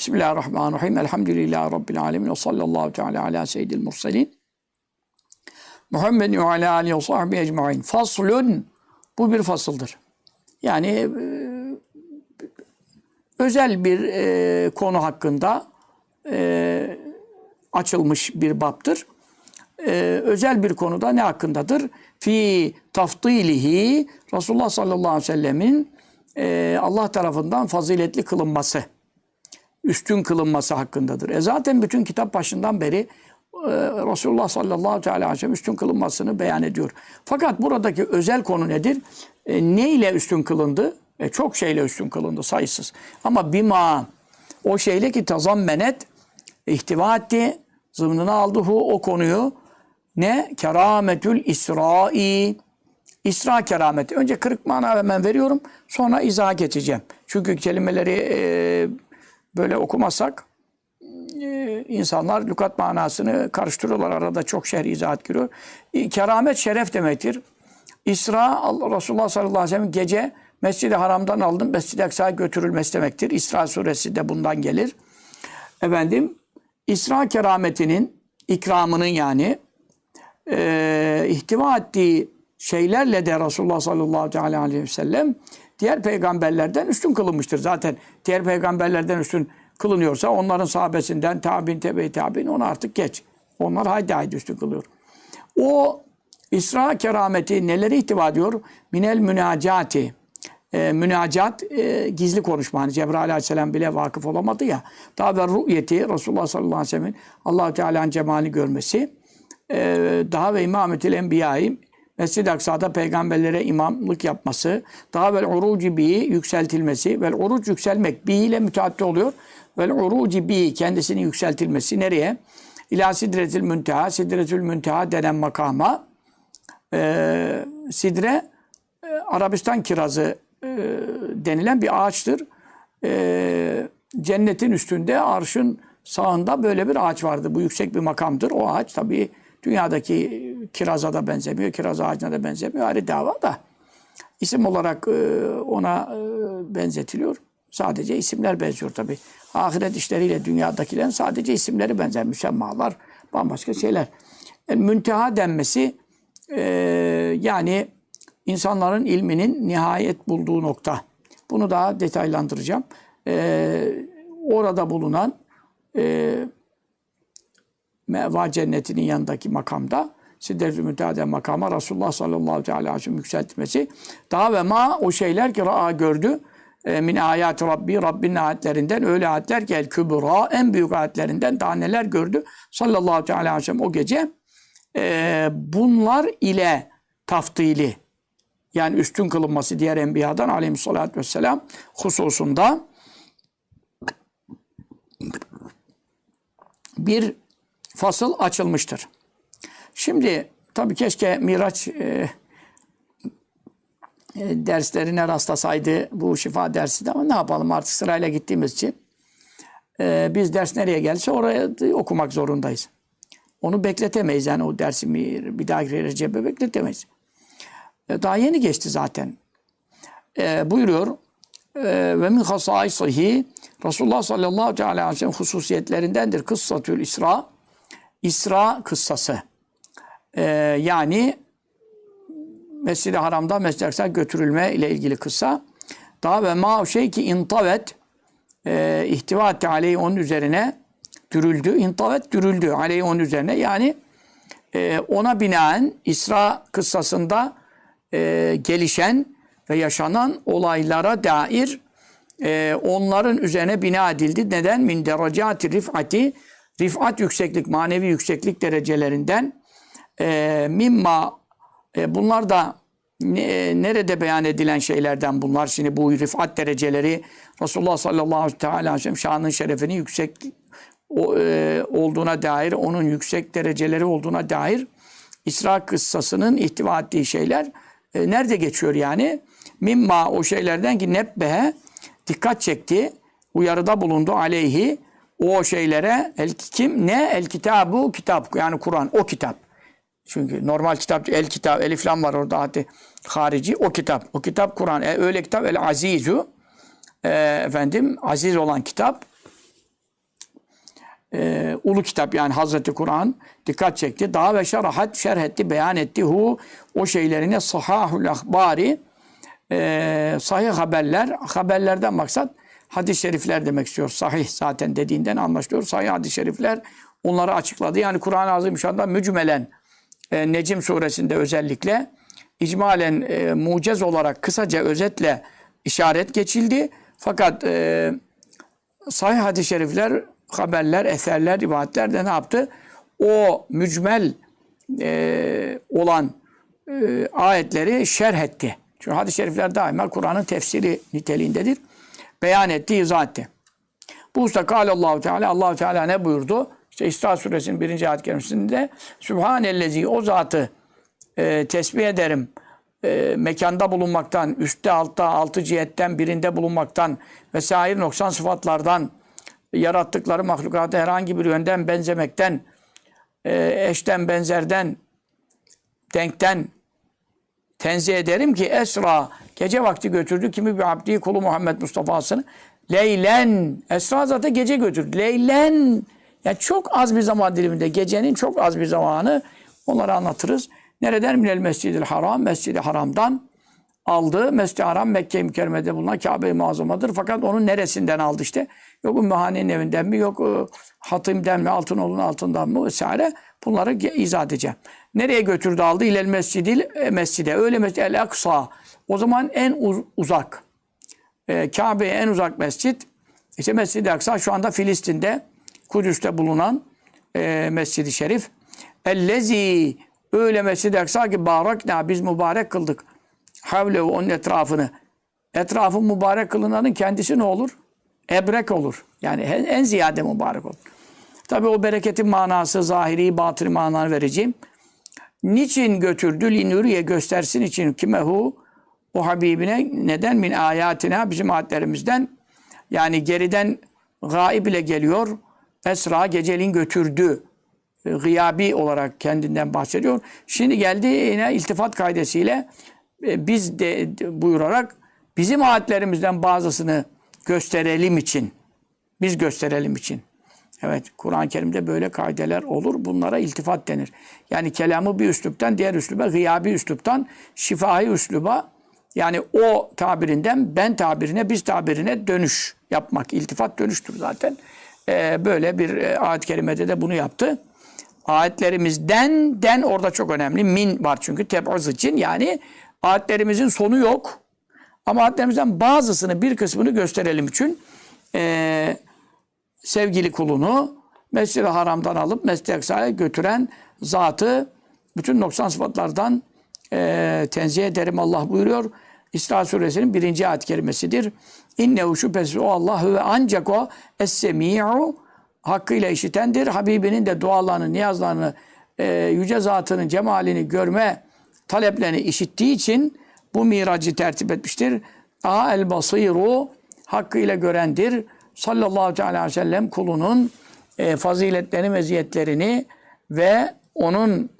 Bismillahirrahmanirrahim. Elhamdülillahi Rabbil alemin. Ve sallallahu teala ala seyyidil murselin. Muhammedin ve ala alihi ve sahbihi ecma'in. Faslun. Bu bir fasıldır. Yani e, özel bir e, konu hakkında e, açılmış bir baptır. E, özel bir konuda ne hakkındadır? Fi taftilihi Resulullah sallallahu aleyhi ve sellemin e, Allah tarafından faziletli kılınması, üstün kılınması hakkındadır. E zaten bütün kitap başından beri e, Resulullah sallallahu aleyhi ve sellem üstün kılınmasını beyan ediyor. Fakat buradaki özel konu nedir? E, ne ile üstün kılındı? E, çok şeyle üstün kılındı sayısız. Ama bima o şeyle ki tazammenet ihtiva etti, zımnına aldı hu o konuyu ne? Kerametül İsra'i. İsra kerameti. Önce kırık mana hemen veriyorum. Sonra izah geçeceğim. Çünkü kelimeleri e, böyle okumazsak e, insanlar lükat manasını karıştırıyorlar. Arada çok şer izahat giriyor. Keramet şeref demektir. İsra Allah, Resulullah sallallahu aleyhi ve sellem gece Mescid-i Haram'dan aldım. Mescid-i Aksa'ya götürülmesi demektir. İsra suresi de bundan gelir. Efendim İsra kerametinin ikramının yani e, ihtiva ettiği şeylerle de Resulullah sallallahu aleyhi ve sellem diğer peygamberlerden üstün kılınmıştır. Zaten diğer peygamberlerden üstün kılınıyorsa onların sahabesinden tabin tebe tabin onu artık geç. Onlar haydi haydi üstün kılıyor. O İsra kerameti neleri ihtiva ediyor? Minel münacati. E, münacat e, gizli konuşma. Hani Cebrail aleyhisselam bile vakıf olamadı ya. Daha ve rü'yeti Resulullah sallallahu aleyhi ve sellem'in allah Teala'nın cemalini görmesi. E, daha ve imametil enbiyayı Mescid-i Aksa'da peygamberlere imamlık yapması, daha vel uruci bi yükseltilmesi, vel uruc yükselmek bi ile müteaddi oluyor. Vel uruci bi kendisinin yükseltilmesi nereye? İlâ sidretil münteha, sidretül münteha denen makama. Ee, sidre e, Arabistan kirazı e, denilen bir ağaçtır. E, cennetin üstünde arşın sağında böyle bir ağaç vardı. Bu yüksek bir makamdır. O ağaç tabii dünyadaki kiraza da benzemiyor, kiraz ağacına da benzemiyor. Ayrı dava da isim olarak e, ona e, benzetiliyor. Sadece isimler benziyor tabii. Ahiret işleriyle dünyadakilerin sadece isimleri benzer. Müsemmalar, bambaşka şeyler. Yani münteha denmesi e, yani insanların ilminin nihayet bulduğu nokta. Bunu daha detaylandıracağım. orada bulunan Meva cennetinin yanındaki makamda Siddet-i makama Resulullah sallallahu aleyhi ve sellem yükseltmesi. Daha ve ma o şeyler ki ra'a gördü. E, min ayat Rabbi, Rabbinin ayetlerinden öyle ayetler ki el kübra, en büyük ayetlerinden daha neler gördü. Sallallahu aleyhi ve sellem o gece. E, bunlar ile taftili, yani üstün kılınması diğer enbiyadan aleyhissalatü vesselam hususunda bir fasıl açılmıştır. Şimdi tabii keşke Miraç e, e, derslerine rastlasaydı bu şifa dersi de ama ne yapalım artık sırayla gittiğimiz için e, biz ders nereye gelse oraya okumak zorundayız. Onu bekletemeyiz yani o dersi bir, dahaki Recep'e bekletemeyiz. E, daha yeni geçti zaten. E, buyuruyor e, ve min hasaisihi Resulullah sallallahu aleyhi ve sellem hususiyetlerindendir kıssatül İsra İsra kıssası. Ee, yani Mescid-i Haram'da Mescid-i götürülme ile ilgili kıssa. Daha ve ma şey ki intavet e, ihtiva etti aleyhi onun üzerine dürüldü. İntavet dürüldü aleyhi onun üzerine. Yani e, ona binaen İsra kıssasında e, gelişen ve yaşanan olaylara dair e, onların üzerine bina edildi. Neden? Min derecati rifati rifat yükseklik, manevi yükseklik derecelerinden e, mimma e, bunlar da ne, nerede beyan edilen şeylerden bunlar. Şimdi bu rifat dereceleri Resulullah sallallahu aleyhi ve sellem şanın şerefini yüksek o, e, olduğuna dair, onun yüksek dereceleri olduğuna dair İsra kıssasının ihtiva ettiği şeyler e, nerede geçiyor yani? Mimma o şeylerden ki nebbehe dikkat çekti, uyarıda bulundu aleyhi o şeylere el kim ne el kitabu kitap yani Kur'an o kitap. Çünkü normal kitap el kitap elif lam var orada hadi harici o kitap. O kitap Kur'an. E, öyle kitap el azizu e, efendim aziz olan kitap e, ulu kitap yani Hazreti Kur'an dikkat çekti. Daha ve şerahat şerh etti, beyan etti hu o şeylerine sahahul ahbari e, sahih haberler. Haberlerden maksat hadis-i şerifler demek istiyor. Sahih zaten dediğinden anlaşılıyor. Sahih hadis-i şerifler onları açıkladı. Yani Kur'an-ı Azimüşşan'da mücmelen e, Necim suresinde özellikle icmalen e, mucez olarak kısaca özetle işaret geçildi. Fakat e, sahih hadis-i şerifler, haberler, eserler, rivayetler de ne yaptı? O mücmel e, olan e, ayetleri şerh etti. Çünkü hadis-i şerifler daima Kur'an'ın tefsiri niteliğindedir. Beyan etti, izah etti. Bu usta Allahu Teala Allahu Teala ne buyurdu? İşte İsra suresinin birinci ayet kerimesinde Sübhanellezi o zatı e, tesbih ederim. E, mekanda bulunmaktan, üstte altta, altı cihetten birinde bulunmaktan vesaire noksan sıfatlardan yarattıkları mahlukata herhangi bir yönden benzemekten, e, eşten, benzerden, denkten tenzih ederim ki Esra gece vakti götürdü kimi bir abdi kulu Muhammed Mustafa'sını Leylen Esra zaten gece götürdü. Leylen yani çok az bir zaman diliminde gecenin çok az bir zamanı onları anlatırız. Nereden minel mescidil haram mescidi haramdan aldı. Mescid-i Haram Mekke-i Mükerreme'de bulunan Kabe-i Muazzama'dır. Fakat onun neresinden aldı işte? Yok Ümmühane'nin evinden mi? Yok e, Hatim'den mi? Altınoğlu'nun altından mı? Vesaire. Bunları izah edeceğim. Nereye götürdü aldı? İlel mescidil e, mescide. Öyle mescid el aksa. O zaman en uz- uzak. E, Kabe'ye en uzak mescit. İşte Mescid-i Aksa şu anda Filistin'de, Kudüs'te bulunan e, Mescid-i Şerif. Ellezi öyle Mescid-i Aksa ki barakna biz mübarek kıldık. Havle onun etrafını. Etrafı mübarek kılınanın kendisi ne olur? Ebrek olur. Yani en, en ziyade mübarek olur. Tabi o bereketin manası, zahiri, batını mananı vereceğim. Niçin götürdü? Linuriye göstersin için kimehu o Habibine neden min ayatina bizim ayetlerimizden yani geriden gaib ile geliyor. Esra geceliğin götürdü. E, Gıyabi olarak kendinden bahsediyor. Şimdi geldi yine iltifat kaidesiyle e, biz de buyurarak bizim ayetlerimizden bazısını gösterelim için biz gösterelim için. Evet, Kur'an-ı Kerim'de böyle kaideler olur. Bunlara iltifat denir. Yani kelamı bir üsluptan diğer üsluba, gıyabi üsluptan şifahi üsluba yani o tabirinden ben tabirine, biz tabirine dönüş yapmak. İltifat dönüştür zaten. Ee, böyle bir e, ayet-i kerimede de bunu yaptı. Ayetlerimizden, den orada çok önemli. Min var çünkü tebaz için. Yani ayetlerimizin sonu yok. Ama ayetlerimizden bazısını, bir kısmını gösterelim için eee sevgili kulunu Mescid-i Haram'dan alıp Mescid-i götüren zatı bütün noksan sıfatlardan e, tenzih ederim Allah buyuruyor. İsra suresinin birinci ayet kerimesidir. İnnehu şüphesiz o Allah ve ancak o es-semi'u hakkıyla işitendir. Habibinin de dualarını, niyazlarını, e, yüce zatının cemalini görme taleplerini işittiği için bu miracı tertip etmiştir. Aha el basiru hakkıyla görendir. Sallallahu aleyhi ve sellem kulunun e, faziletlerini, meziyetlerini ve onun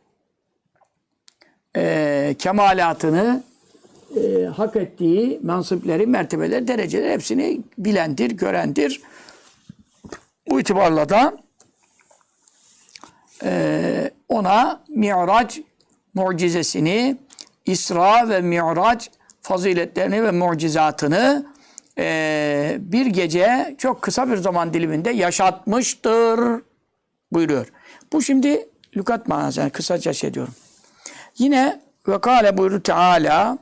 e, kemalatını e, hak ettiği mansıpleri, mertebeleri, dereceleri hepsini bilendir, görendir. Bu itibarla da e, ona Mi'raç mucizesini, İsra ve Mi'raç faziletlerini ve mucizatını e, bir gece çok kısa bir zaman diliminde yaşatmıştır buyuruyor. Bu şimdi lükat manası yani kısaca şey diyorum. Yine ve kâle buyurdu Teala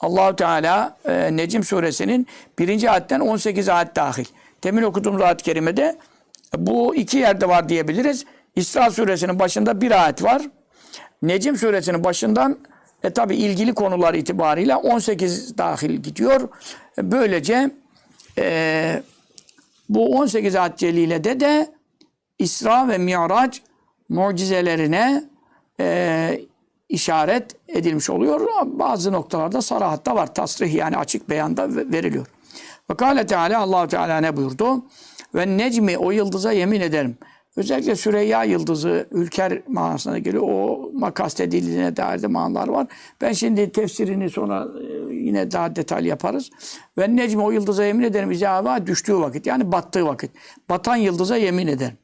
Allahu Teala e, Necim suresinin birinci ayetten 18 ayet dahil. Demin okuduğumuz ayet-i kerimede bu iki yerde var diyebiliriz. İsra suresinin başında bir ayet var. Necim suresinin başından e tabi ilgili konular itibariyle 18 dahil gidiyor. E, Böylece e, bu 18 ayet celilede de İsra ve Mi'raç mucizelerine e, işaret edilmiş oluyor. Bazı noktalarda sarahatta var. Tasrih yani açık beyanda ve- veriliyor. Ve Kâle Teala allah Teala ne buyurdu? Ve necmi o yıldıza yemin ederim. Özellikle Süreyya yıldızı ülker manasına geliyor. O makas edildiğine dair de manalar var. Ben şimdi tefsirini sonra e, yine daha detaylı yaparız. Ve necmi o yıldıza yemin ederim. İzâvâ düştüğü vakit yani battığı vakit. Batan yıldıza yemin ederim.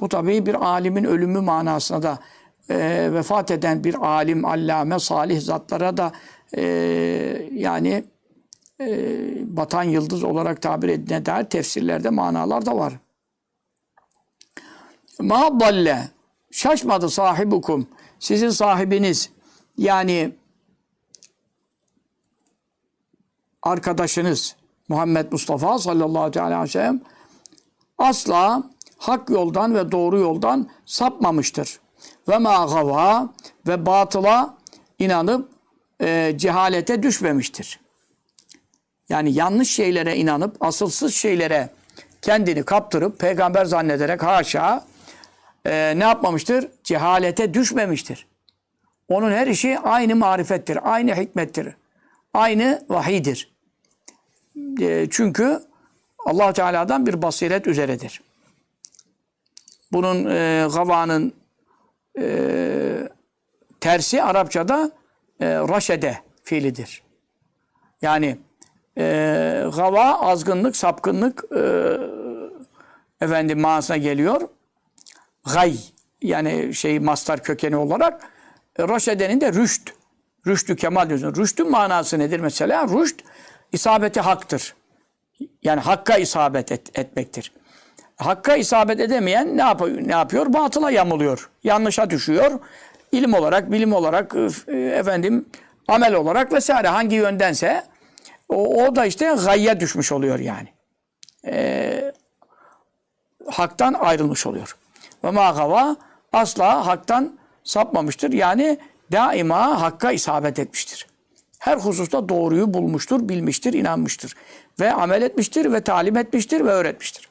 Bu tabii bir alimin ölümü manasına da e, vefat eden bir alim, allame, salih zatlara da e, yani e, batan yıldız olarak tabir edilen dair tefsirlerde manalar da var. Ma dalle şaşmadı sahibukum sizin sahibiniz yani arkadaşınız Muhammed Mustafa sallallahu aleyhi ve sellem asla hak yoldan ve doğru yoldan sapmamıştır. Ve ma gava ve batıla inanıp e, cehalete düşmemiştir. Yani yanlış şeylere inanıp asılsız şeylere kendini kaptırıp peygamber zannederek haşa e, ne yapmamıştır? Cehalete düşmemiştir. Onun her işi aynı marifettir, aynı hikmettir, aynı vahidir. E, çünkü allah Teala'dan bir basiret üzeredir. Bunun e, gavanın e, tersi Arapçada e, raşede fiilidir. Yani e, gava azgınlık, sapkınlık e, efendim manasına geliyor. Gay yani şey mastar kökeni olarak e, raşedenin de rüşt. Rüştü kemal diyorsun. Rüştün manası nedir mesela? Rüşt isabeti haktır. Yani hakka isabet et, etmektir. Hakka isabet edemeyen ne yapıyor? Ne yapıyor? Batıla yamuluyor. Yanlışa düşüyor. İlim olarak, bilim olarak, e, efendim amel olarak vesaire hangi yöndense o, o da işte gayya düşmüş oluyor yani. Ee, haktan ayrılmış oluyor. Ve ma gava asla haktan sapmamıştır. Yani daima hakka isabet etmiştir. Her hususta doğruyu bulmuştur, bilmiştir, inanmıştır. Ve amel etmiştir ve talim etmiştir ve öğretmiştir.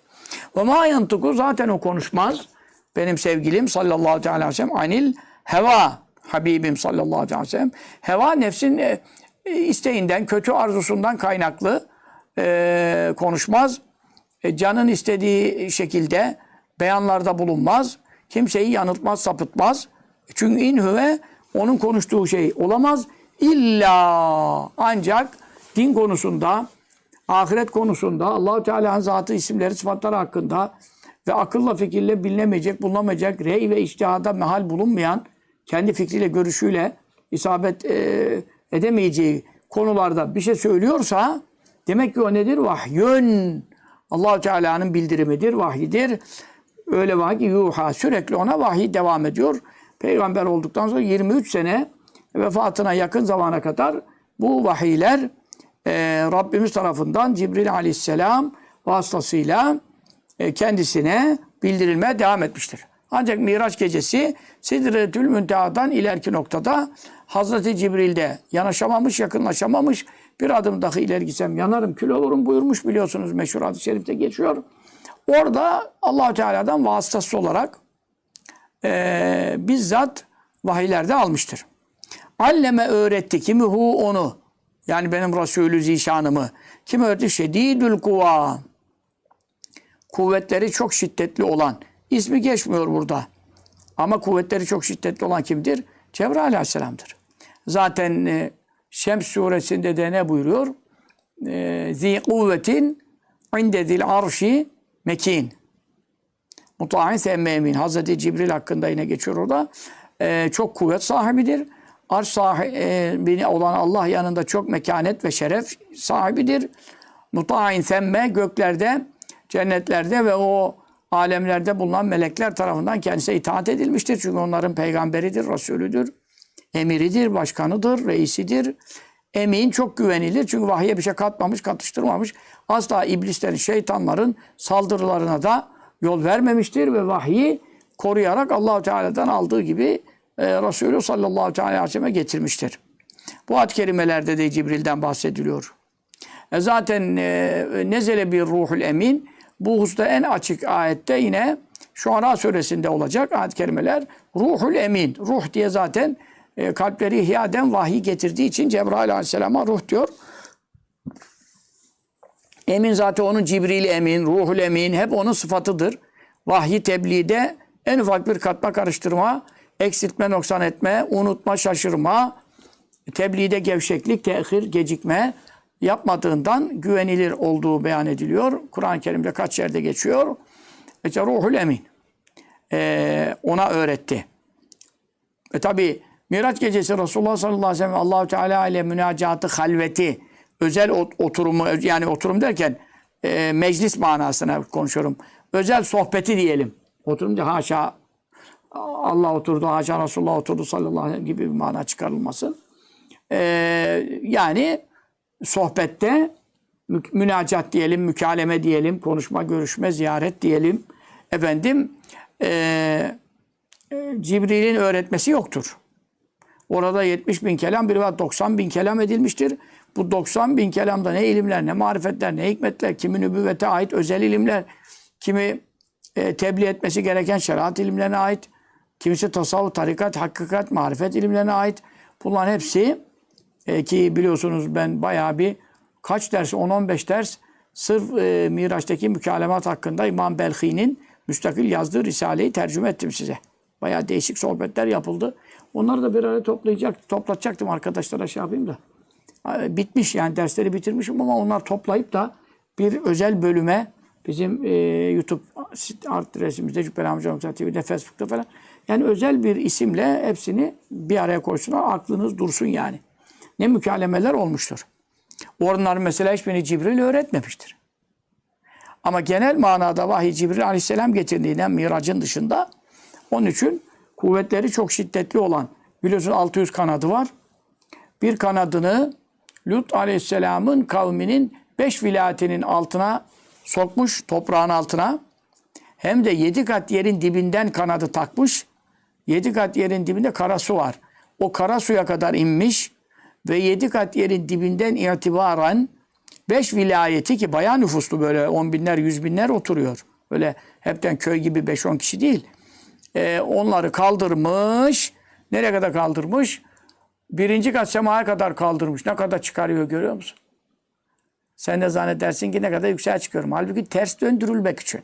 Ve ma yantuku zaten o konuşmaz. Benim sevgilim sallallahu aleyhi ve sellem anil heva Habibim sallallahu aleyhi ve sellem. Heva nefsin e, isteğinden, kötü arzusundan kaynaklı e, konuşmaz. E, canın istediği şekilde beyanlarda bulunmaz. Kimseyi yanıltmaz, sapıtmaz. Çünkü inhüve onun konuştuğu şey olamaz. İlla ancak din konusunda, ahiret konusunda, Allahu Teala'nın zatı, isimleri, sıfatları hakkında ve akılla fikirle bilinemeyecek, bulunamayacak, rey ve içtihada mehal bulunmayan, kendi fikriyle, görüşüyle isabet e, edemeyeceği konularda bir şey söylüyorsa demek ki o nedir? Vahyün. allah Teala'nın bildirimidir, vahyidir. Öyle vahiy yuha. Sürekli ona vahiy devam ediyor. Peygamber olduktan sonra 23 sene vefatına yakın zamana kadar bu vahiyler e, Rabbimiz tarafından Cibril aleyhisselam vasıtasıyla e, kendisine bildirilmeye devam etmiştir. Ancak Miraç gecesi Sidretül Münteha'dan ileriki noktada Hazreti Cibril'de yanaşamamış, yakınlaşamamış. Bir adım daha ileri gitsem yanarım, kül olurum buyurmuş biliyorsunuz meşhur hadis-i şerifte geçiyor. Orada allah Teala'dan vasıtası olarak e, bizzat vahiylerde almıştır. Alleme öğretti. Kimi hu onu. Yani benim Resulü Zişanımı. Kim öğretti? Şedidül kuva. Kuvvetleri çok şiddetli olan. İsmi geçmiyor burada. Ama kuvvetleri çok şiddetli olan kimdir? Cebrail aleyhisselamdır. Zaten e, Şems suresinde de ne buyuruyor? E, Zi kuvvetin inde zil arşi mekin. Muta'in semmemin. Hazreti Cibril hakkında yine geçiyor orada. E, çok kuvvet sahibidir. Arş sahibi olan Allah yanında çok mekanet ve şeref sahibidir. Muta'in semme göklerde, cennetlerde ve o alemlerde bulunan melekler tarafından kendisine itaat edilmiştir. Çünkü onların peygamberidir, Resulüdür, emiridir, başkanıdır, reisidir. Emin çok güvenilir. Çünkü vahye bir şey katmamış, katıştırmamış. Asla iblislerin, şeytanların saldırılarına da yol vermemiştir ve vahyi koruyarak allah Teala'dan aldığı gibi e, Resulü sallallahu aleyhi ve selleme getirmiştir. Bu ad kelimelerde de Cibril'den bahsediliyor. E zaten e, nezele bir ruhul emin bu hususta en açık ayette yine Şuara suresinde olacak ayet kelimeler ruhul emin. Ruh diye zaten e, kalpleri ihya eden vahiy getirdiği için Cebrail aleyhisselama ruh diyor. Emin zaten onun Cibril emin, ruhul emin hep onun sıfatıdır. Vahyi tebliğde en ufak bir katma karıştırma, eksiltme, noksan etme, unutma, şaşırma, tebliğde gevşeklik, tehir, gecikme yapmadığından güvenilir olduğu beyan ediliyor. Kur'an-ı Kerim'de kaç yerde geçiyor. İşte ruhul emin. e, ona öğretti. E tabi Miraç gecesi Resulullah sallallahu aleyhi ve sellem Allahu Teala ile münacatı halveti özel ot- oturumu yani oturum derken e, meclis manasına konuşuyorum. Özel sohbeti diyelim. Oturum haşa Allah oturdu, haşa Resulullah oturdu sallallahu aleyhi ve sellem gibi bir mana çıkarılmasın. E, yani sohbette mü- münacat diyelim, mükaleme diyelim, konuşma, görüşme, ziyaret diyelim. Efendim e, Cibril'in öğretmesi yoktur. Orada 70 bin kelam, bir var 90 bin kelam edilmiştir. Bu 90 bin kelamda ne ilimler, ne marifetler, ne hikmetler, kimi nübüvvete ait özel ilimler, kimi e, tebliğ etmesi gereken şeriat ilimlerine ait, kimisi tasavvuf, tarikat, hakikat, marifet ilimlerine ait. Bunların hepsi e, ki biliyorsunuz ben bayağı bir kaç ders, 10-15 ders sırf e, Miraç'taki mükalemat hakkında İmam Belhi'nin müstakil yazdığı Risale'yi tercüme ettim size. Bayağı değişik sohbetler yapıldı. Onları da bir araya toplayacak, toplatacaktım arkadaşlara şey yapayım da. Bitmiş yani dersleri bitirmişim ama onlar toplayıp da bir özel bölüme bizim e, YouTube adresimizde Cübbeli Nokta TV'de, Facebook'ta falan. Yani özel bir isimle hepsini bir araya koysunlar. Aklınız dursun yani. Ne mükalemeler olmuştur. Onlar mesela hiçbirini Cibril öğretmemiştir. Ama genel manada vahiy Cibril aleyhisselam getirdiğinden miracın dışında onun için kuvvetleri çok şiddetli olan biliyorsun 600 kanadı var. Bir kanadını Lut aleyhisselamın kavminin beş vilayetinin altına sokmuş, toprağın altına. Hem de yedi kat yerin dibinden kanadı takmış. Yedi kat yerin dibinde kara su var. O kara suya kadar inmiş ve yedi kat yerin dibinden itibaren beş vilayeti ki bayağı nüfuslu böyle on binler, yüz binler oturuyor. Öyle hepten köy gibi beş on kişi değil. Ee, onları kaldırmış. Nereye kadar kaldırmış? Birinci kat semaya kadar kaldırmış. Ne kadar çıkarıyor görüyor musun? Sen de zannedersin ki ne kadar yükseğe çıkıyorum. Halbuki ters döndürülmek için.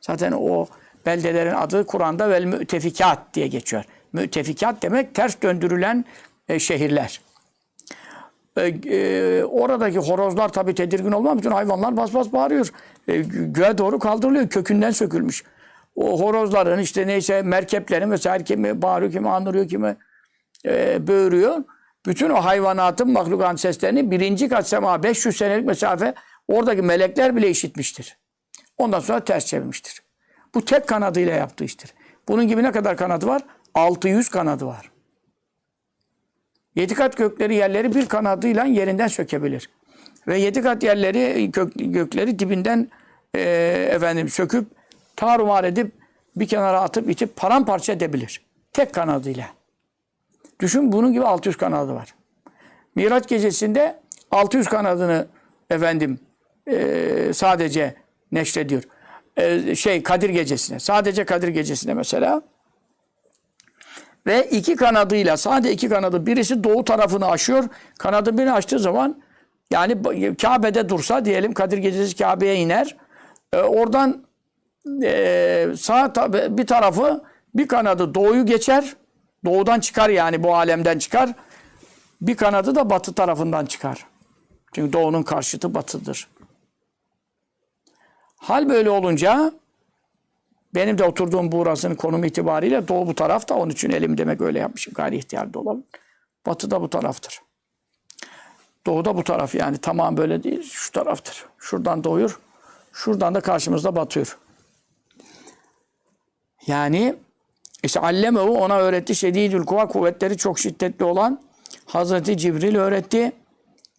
Zaten o beldelerin adı Kur'an'da vel mütefikat diye geçiyor. Mütefikat demek ters döndürülen e, şehirler. E, e, oradaki horozlar tabii tedirgin olmam bütün hayvanlar bas bas bağırıyor. E, göğe doğru kaldırılıyor. Kökünden sökülmüş. O horozların işte neyse merkeplerin mesela kimi bağırıyor, kimi andırıyor, kimi e, böğürüyor. Bütün o hayvanatın, mahlukatın seslerini birinci kat sema 500 senelik mesafe oradaki melekler bile işitmiştir. Ondan sonra ters çevirmiştir. Bu tek kanadıyla yaptığı iştir. Bunun gibi ne kadar kanadı var? 600 kanadı var. Yedi kat gökleri yerleri bir kanadıyla yerinden sökebilir. Ve yedi kat yerleri gök, gökleri dibinden e, efendim söküp tarumar edip bir kenara atıp itip paramparça edebilir. Tek kanadıyla. Düşün bunun gibi 600 kanadı var. Miraç gecesinde 600 kanadını efendim e, sadece neşrediyor. E, şey Kadir gecesine. Sadece Kadir gecesine mesela. Ve iki kanadıyla sadece iki kanadı birisi doğu tarafını aşıyor. Kanadı birini açtığı zaman yani Kabe'de dursa diyelim Kadir gecesi Kabe'ye iner. E, oradan e, sağ ta- bir tarafı bir kanadı doğuyu geçer. Doğudan çıkar yani bu alemden çıkar. Bir kanadı da batı tarafından çıkar. Çünkü doğunun karşıtı batıdır. Hal böyle olunca benim de oturduğum burasının konum itibariyle doğu bu tarafta. Onun için elim demek öyle yapmışım. Gayri ihtiyar da olabilir. Batı da bu taraftır. Doğu da bu taraf yani tamam böyle değil. Şu taraftır. Şuradan doğuyor. Şuradan da karşımızda batıyor. Yani işte Allemehu ona öğretti. Şedidül kuva kuvvetleri çok şiddetli olan Hazreti Cibril öğretti.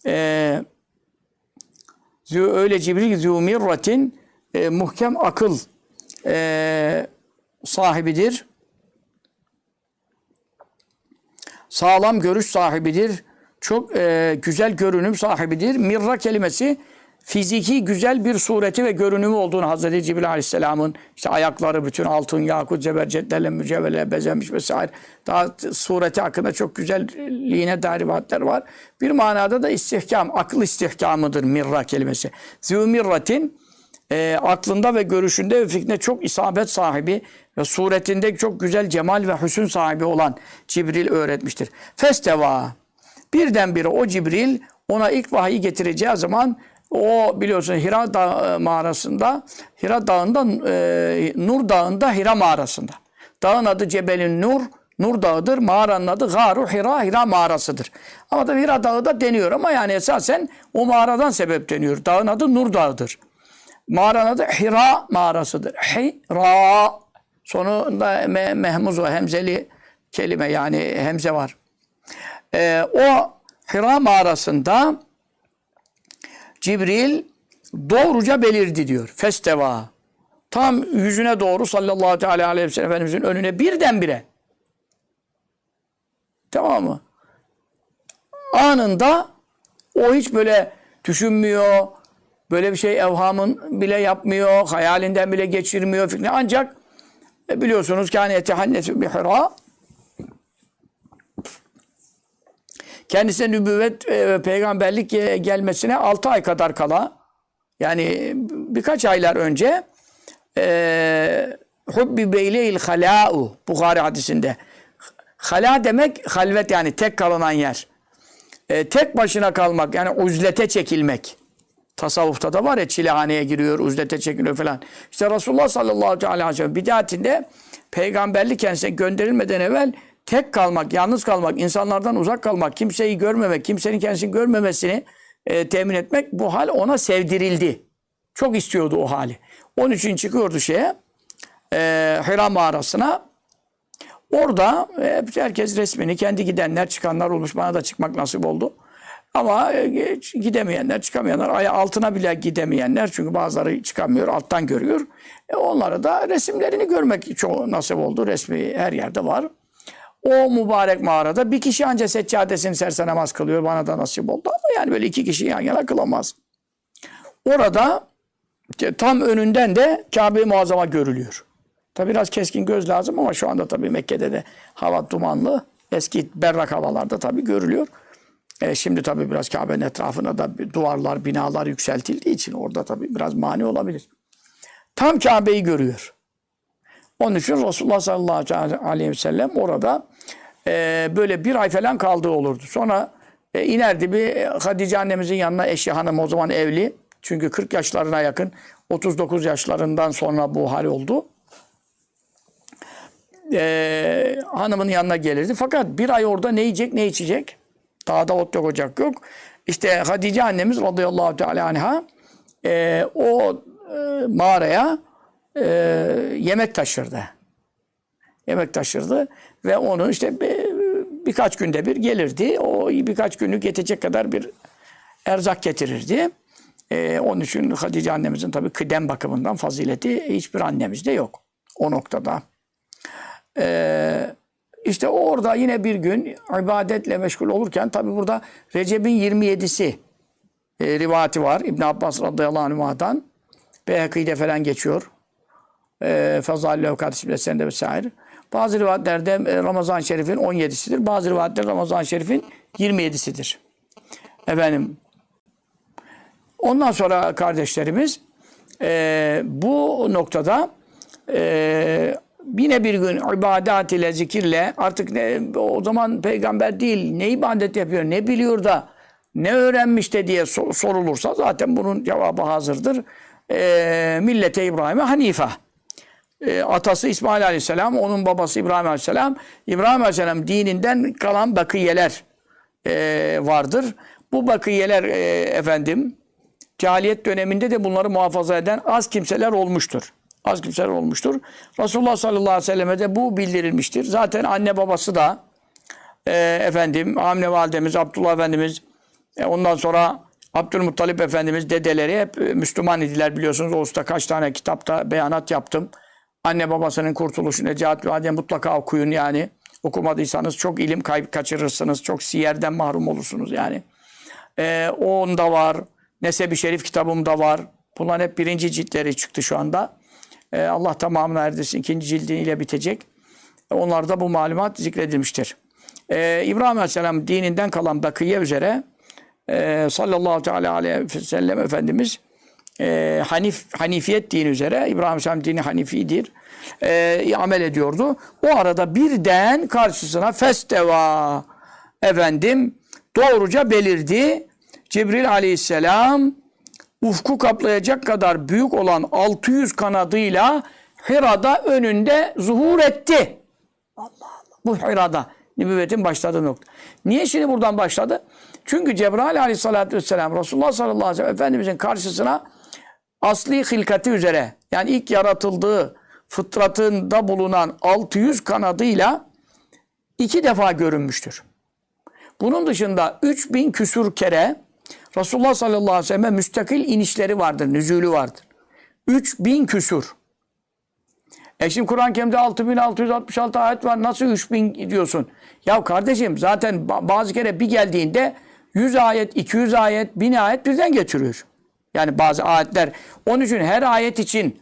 Ee, öyle Cibril zümirratin e, muhkem akıl e, sahibidir. Sağlam görüş sahibidir. Çok e, güzel görünüm sahibidir. Mirra kelimesi fiziki güzel bir sureti ve görünümü olduğunu Hazreti Cibril Aleyhisselam'ın işte ayakları bütün altın, yakut, zebercetlerle mücevherle bezenmiş vesaire. Daha sureti hakkında çok güzelliğine dair rivayetler var. Bir manada da istihkam, akıl istihkamıdır mirra kelimesi. Zümirratin e, aklında ve görüşünde ve fikrinde çok isabet sahibi ve suretinde çok güzel cemal ve hüsün sahibi olan Cibril öğretmiştir. Festeva. Birdenbire o Cibril ona ilk vahiy getireceği zaman O biliyorsun Hira Dağı mağarasında, Hira Dağı'nda, e, Nur Dağı'nda Hira mağarasında. Dağın adı Cebelin Nur, Nur Dağı'dır. Mağaranın adı Garu Hira, Hira mağarasıdır. Ama da Hira Dağı da deniyor ama yani esasen o mağaradan sebep deniyor. Dağın adı Nur Dağı'dır. Mağaranın adı Hira mağarasıdır. Hira. Sonunda me, mehmuz o hemzeli kelime yani hemze var. Ee, o Hira mağarasında Cibril doğruca belirdi diyor. Festeva. Tam yüzüne doğru sallallahu teala aleyhi ve sellem Efendimizin önüne birdenbire. Tamam mı? Anında o hiç böyle düşünmüyor. Böyle bir şey evhamın bile yapmıyor. Hayalinden bile geçirmiyor. Fikri. Ancak e, biliyorsunuz ki hani etehannetu bi hira kendisine nübüvvet e, ve peygamberlik gelmesine 6 ay kadar kala yani birkaç aylar önce e, Hubbi beyleyil halâ'u Bukhari hadisinde. Hala demek halvet yani tek kalınan yer. E, tek başına kalmak yani uzlete çekilmek. Tasavvufta da var ya çilehaneye giriyor, uzlete çekiliyor falan. İşte Resulullah sallallahu aleyhi ve sellem bidatinde peygamberlik kendisine gönderilmeden evvel tek kalmak, yalnız kalmak, insanlardan uzak kalmak, kimseyi görmemek, kimsenin kendisini görmemesini e, temin etmek bu hal ona sevdirildi. Çok istiyordu o hali. Onun için çıkıyordu şeye, e, Hira mağarasına. Orada e, herkes resmini, kendi gidenler, çıkanlar olmuş. Bana da çıkmak nasip oldu. Ama e, gidemeyenler, çıkamayanlar, aya altına bile gidemeyenler çünkü bazıları çıkamıyor, alttan görüyor. E onlara da resimlerini görmek çok nasip oldu. Resmi her yerde var. O mübarek mağarada bir kişi ancak seccadesini serse namaz kılıyor. Bana da nasip oldu ama yani böyle iki kişi yan yana kılamaz. Orada tam önünden de Kabe-i Muazzama görülüyor. Tabi biraz keskin göz lazım ama şu anda tabii Mekke'de de hava dumanlı. Eski berrak havalarda tabii görülüyor. E şimdi tabii biraz Kabe'nin etrafına da duvarlar, binalar yükseltildiği için orada tabii biraz mani olabilir. Tam Kabe'yi görüyor. Onun için Resulullah sallallahu aleyhi ve sellem orada e, böyle bir ay falan kaldığı olurdu. Sonra e, inerdi bir Hatice annemizin yanına eşi hanım o zaman evli. Çünkü 40 yaşlarına yakın 39 yaşlarından sonra bu hal oldu. E, hanımın yanına gelirdi. Fakat bir ay orada ne yiyecek ne içecek? Dağda ot yok ocak yok. İşte Hatice annemiz radıyallahu teala anha e, o e, mağaraya e, yemek taşırdı. Yemek taşırdı ve onu işte bir, birkaç günde bir gelirdi. O birkaç günlük yetecek kadar bir erzak getirirdi. E, onun için Hatice annemizin tabii kıdem bakımından fazileti hiçbir annemizde yok. O noktada. E, işte orada yine bir gün ibadetle meşgul olurken tabi burada Recep'in 27'si e, rivayeti var. İbn Abbas radıyallahu anh'dan. Beyhaki'de falan geçiyor. E, Fazal Levkat isimli vesaire. Bazı rivayetlerde e, Ramazan-ı Şerif'in 17'sidir. Bazı rivayetlerde Ramazan-ı Şerif'in 27'sidir. Efendim. Ondan sonra kardeşlerimiz e, bu noktada e, yine bir gün ibadet ile zikirle artık ne, o zaman peygamber değil ne ibadet yapıyor ne biliyor da ne öğrenmiş de diye sorulursa zaten bunun cevabı hazırdır. E, millete İbrahim'e Hanife. E, atası İsmail Aleyhisselam, onun babası İbrahim Aleyhisselam. İbrahim Aleyhisselam dininden kalan bakiyeler e, vardır. Bu bakiyeler e, efendim cahiliyet döneminde de bunları muhafaza eden az kimseler olmuştur az kimseler olmuştur. Resulullah sallallahu aleyhi ve selleme de bu bildirilmiştir. Zaten anne babası da e, efendim Amine validemiz, Abdullah Efendimiz e, ondan sonra Abdülmuttalip Efendimiz dedeleri hep e, Müslüman idiler biliyorsunuz. O usta kaç tane kitapta beyanat yaptım. Anne babasının kurtuluşu Necat ve mutlaka okuyun yani. Okumadıysanız çok ilim kayıp kaçırırsınız. Çok siyerden mahrum olursunuz yani. Ee, onda var. Nesebi Şerif kitabımda var. Bunların hep birinci ciltleri çıktı şu anda. E, Allah tamamını erdirsin. ikinci cildiyle bitecek. Onlarda bu malumat zikredilmiştir. E, İbrahim Aleyhisselam dininden kalan bakiye üzere e, sallallahu teala aleyhi ve sellem Efendimiz e, Hanif, Hanifiyet dini üzere İbrahim Aleyhisselam dini Hanifidir. Amel ediyordu. O arada birden karşısına festeva efendim doğruca belirdi. Cibril Aleyhisselam ufku kaplayacak kadar büyük olan 600 kanadıyla Hira'da önünde zuhur etti. Allah Allah. Bu Hira'da nübüvvetin başladığı nokta. Niye şimdi buradan başladı? Çünkü Cebrail aleyhissalatü vesselam Resulullah sallallahu aleyhi ve sellem Efendimizin karşısına asli hilkati üzere yani ilk yaratıldığı fıtratında bulunan 600 kanadıyla iki defa görünmüştür. Bunun dışında 3000 küsur kere Resulullah sallallahu aleyhi ve sellem müstakil inişleri vardır, nüzulü vardır. 3000 küsur. E şimdi Kur'an-ı Kerim'de 6666 ayet var. Nasıl 3000 diyorsun? Ya kardeşim zaten ba- bazı kere bir geldiğinde 100 ayet, 200 ayet, 1000 ayet birden getiriyor. Yani bazı ayetler. Onun için her ayet için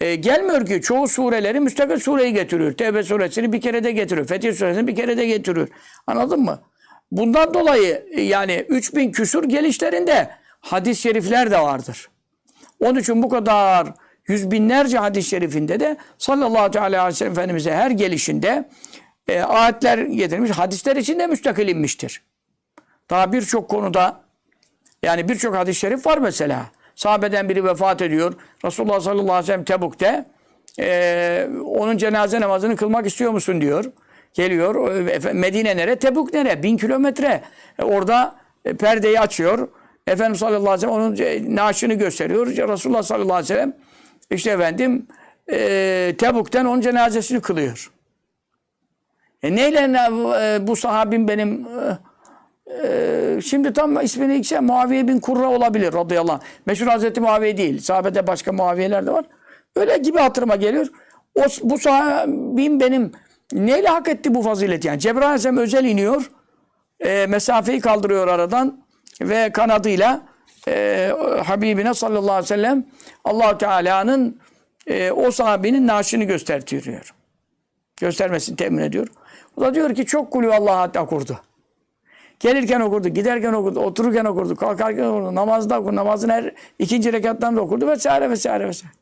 e, gelmiyor ki çoğu sureleri müstakil sureyi getiriyor. Tevbe suresini bir kere de getiriyor. Fetih suresini bir kere de getiriyor. Anladın mı? Bundan dolayı e, yani 3000 küsur gelişlerinde hadis-i şerifler de vardır. Onun için bu kadar yüz binlerce hadis-i şerifinde de sallallahu aleyhi ve sellem Efendimiz'e her gelişinde e, ayetler getirmiş. Hadisler için de müstakil inmiştir. Daha birçok konuda yani birçok hadis-i şerif var mesela. Sahabeden biri vefat ediyor. Resulullah sallallahu aleyhi ve sellem Tebuk'te e, onun cenaze namazını kılmak istiyor musun diyor. Geliyor. Medine nere? Tebuk nere? Bin kilometre. E, orada e, perdeyi açıyor. Efendimiz sallallahu aleyhi ve sellem onun e, naaşını gösteriyor. Resulullah sallallahu aleyhi ve sellem işte efendim e, Tebuk'ten onun cenazesini kılıyor. E neyle e, bu sahabim benim e, şimdi tam ismini ilk şey Muaviye bin Kurra olabilir radıyallahu anh. Meşhur Hazreti Muaviye değil. Sahabede başka Muaviyeler de var. Öyle gibi hatırıma geliyor. O, bu sahabim benim neyle hak etti bu fazileti yani? Cebrail Aleyhisselam özel iniyor. E, mesafeyi kaldırıyor aradan ve kanadıyla e, Habibine sallallahu aleyhi ve sellem allah Teala'nın e, o sahabenin naaşını göstertiyor. Göstermesini temin ediyor. O da diyor ki çok kulü Allah hatta kurdu. Gelirken okurdu, giderken okurdu, otururken okurdu, kalkarken okurdu, namazda okurdu, namazın her ikinci rekattan da okurdu vesaire vesaire vesaire.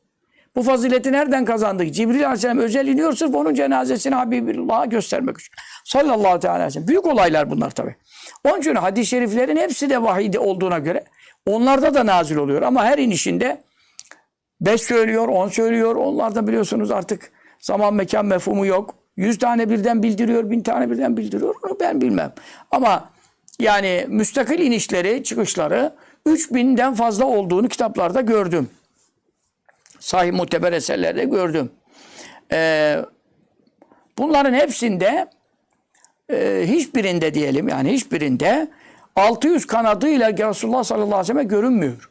Bu fazileti nereden kazandık? Cibril Aleyhisselam özel iniyor sırf onun cenazesini Habibullah'a göstermek için. Sallallahu aleyhi ve sellem. Büyük olaylar bunlar tabi. Onun için hadis-i şeriflerin hepsi de vahiy olduğuna göre onlarda da nazil oluyor. Ama her inişinde 5 söylüyor, 10 söylüyor. Onlarda biliyorsunuz artık zaman mekan mefhumu yok. 100 tane birden bildiriyor, 1000 tane birden bildiriyor. Onu ben bilmem. Ama yani müstakil inişleri, çıkışları 3000'den fazla olduğunu kitaplarda gördüm. Sahih muteber eserlerde gördüm. Ee, bunların hepsinde e, hiçbirinde diyelim yani hiçbirinde 600 kanadıyla Resulullah sallallahu aleyhi ve sellem görünmüyor.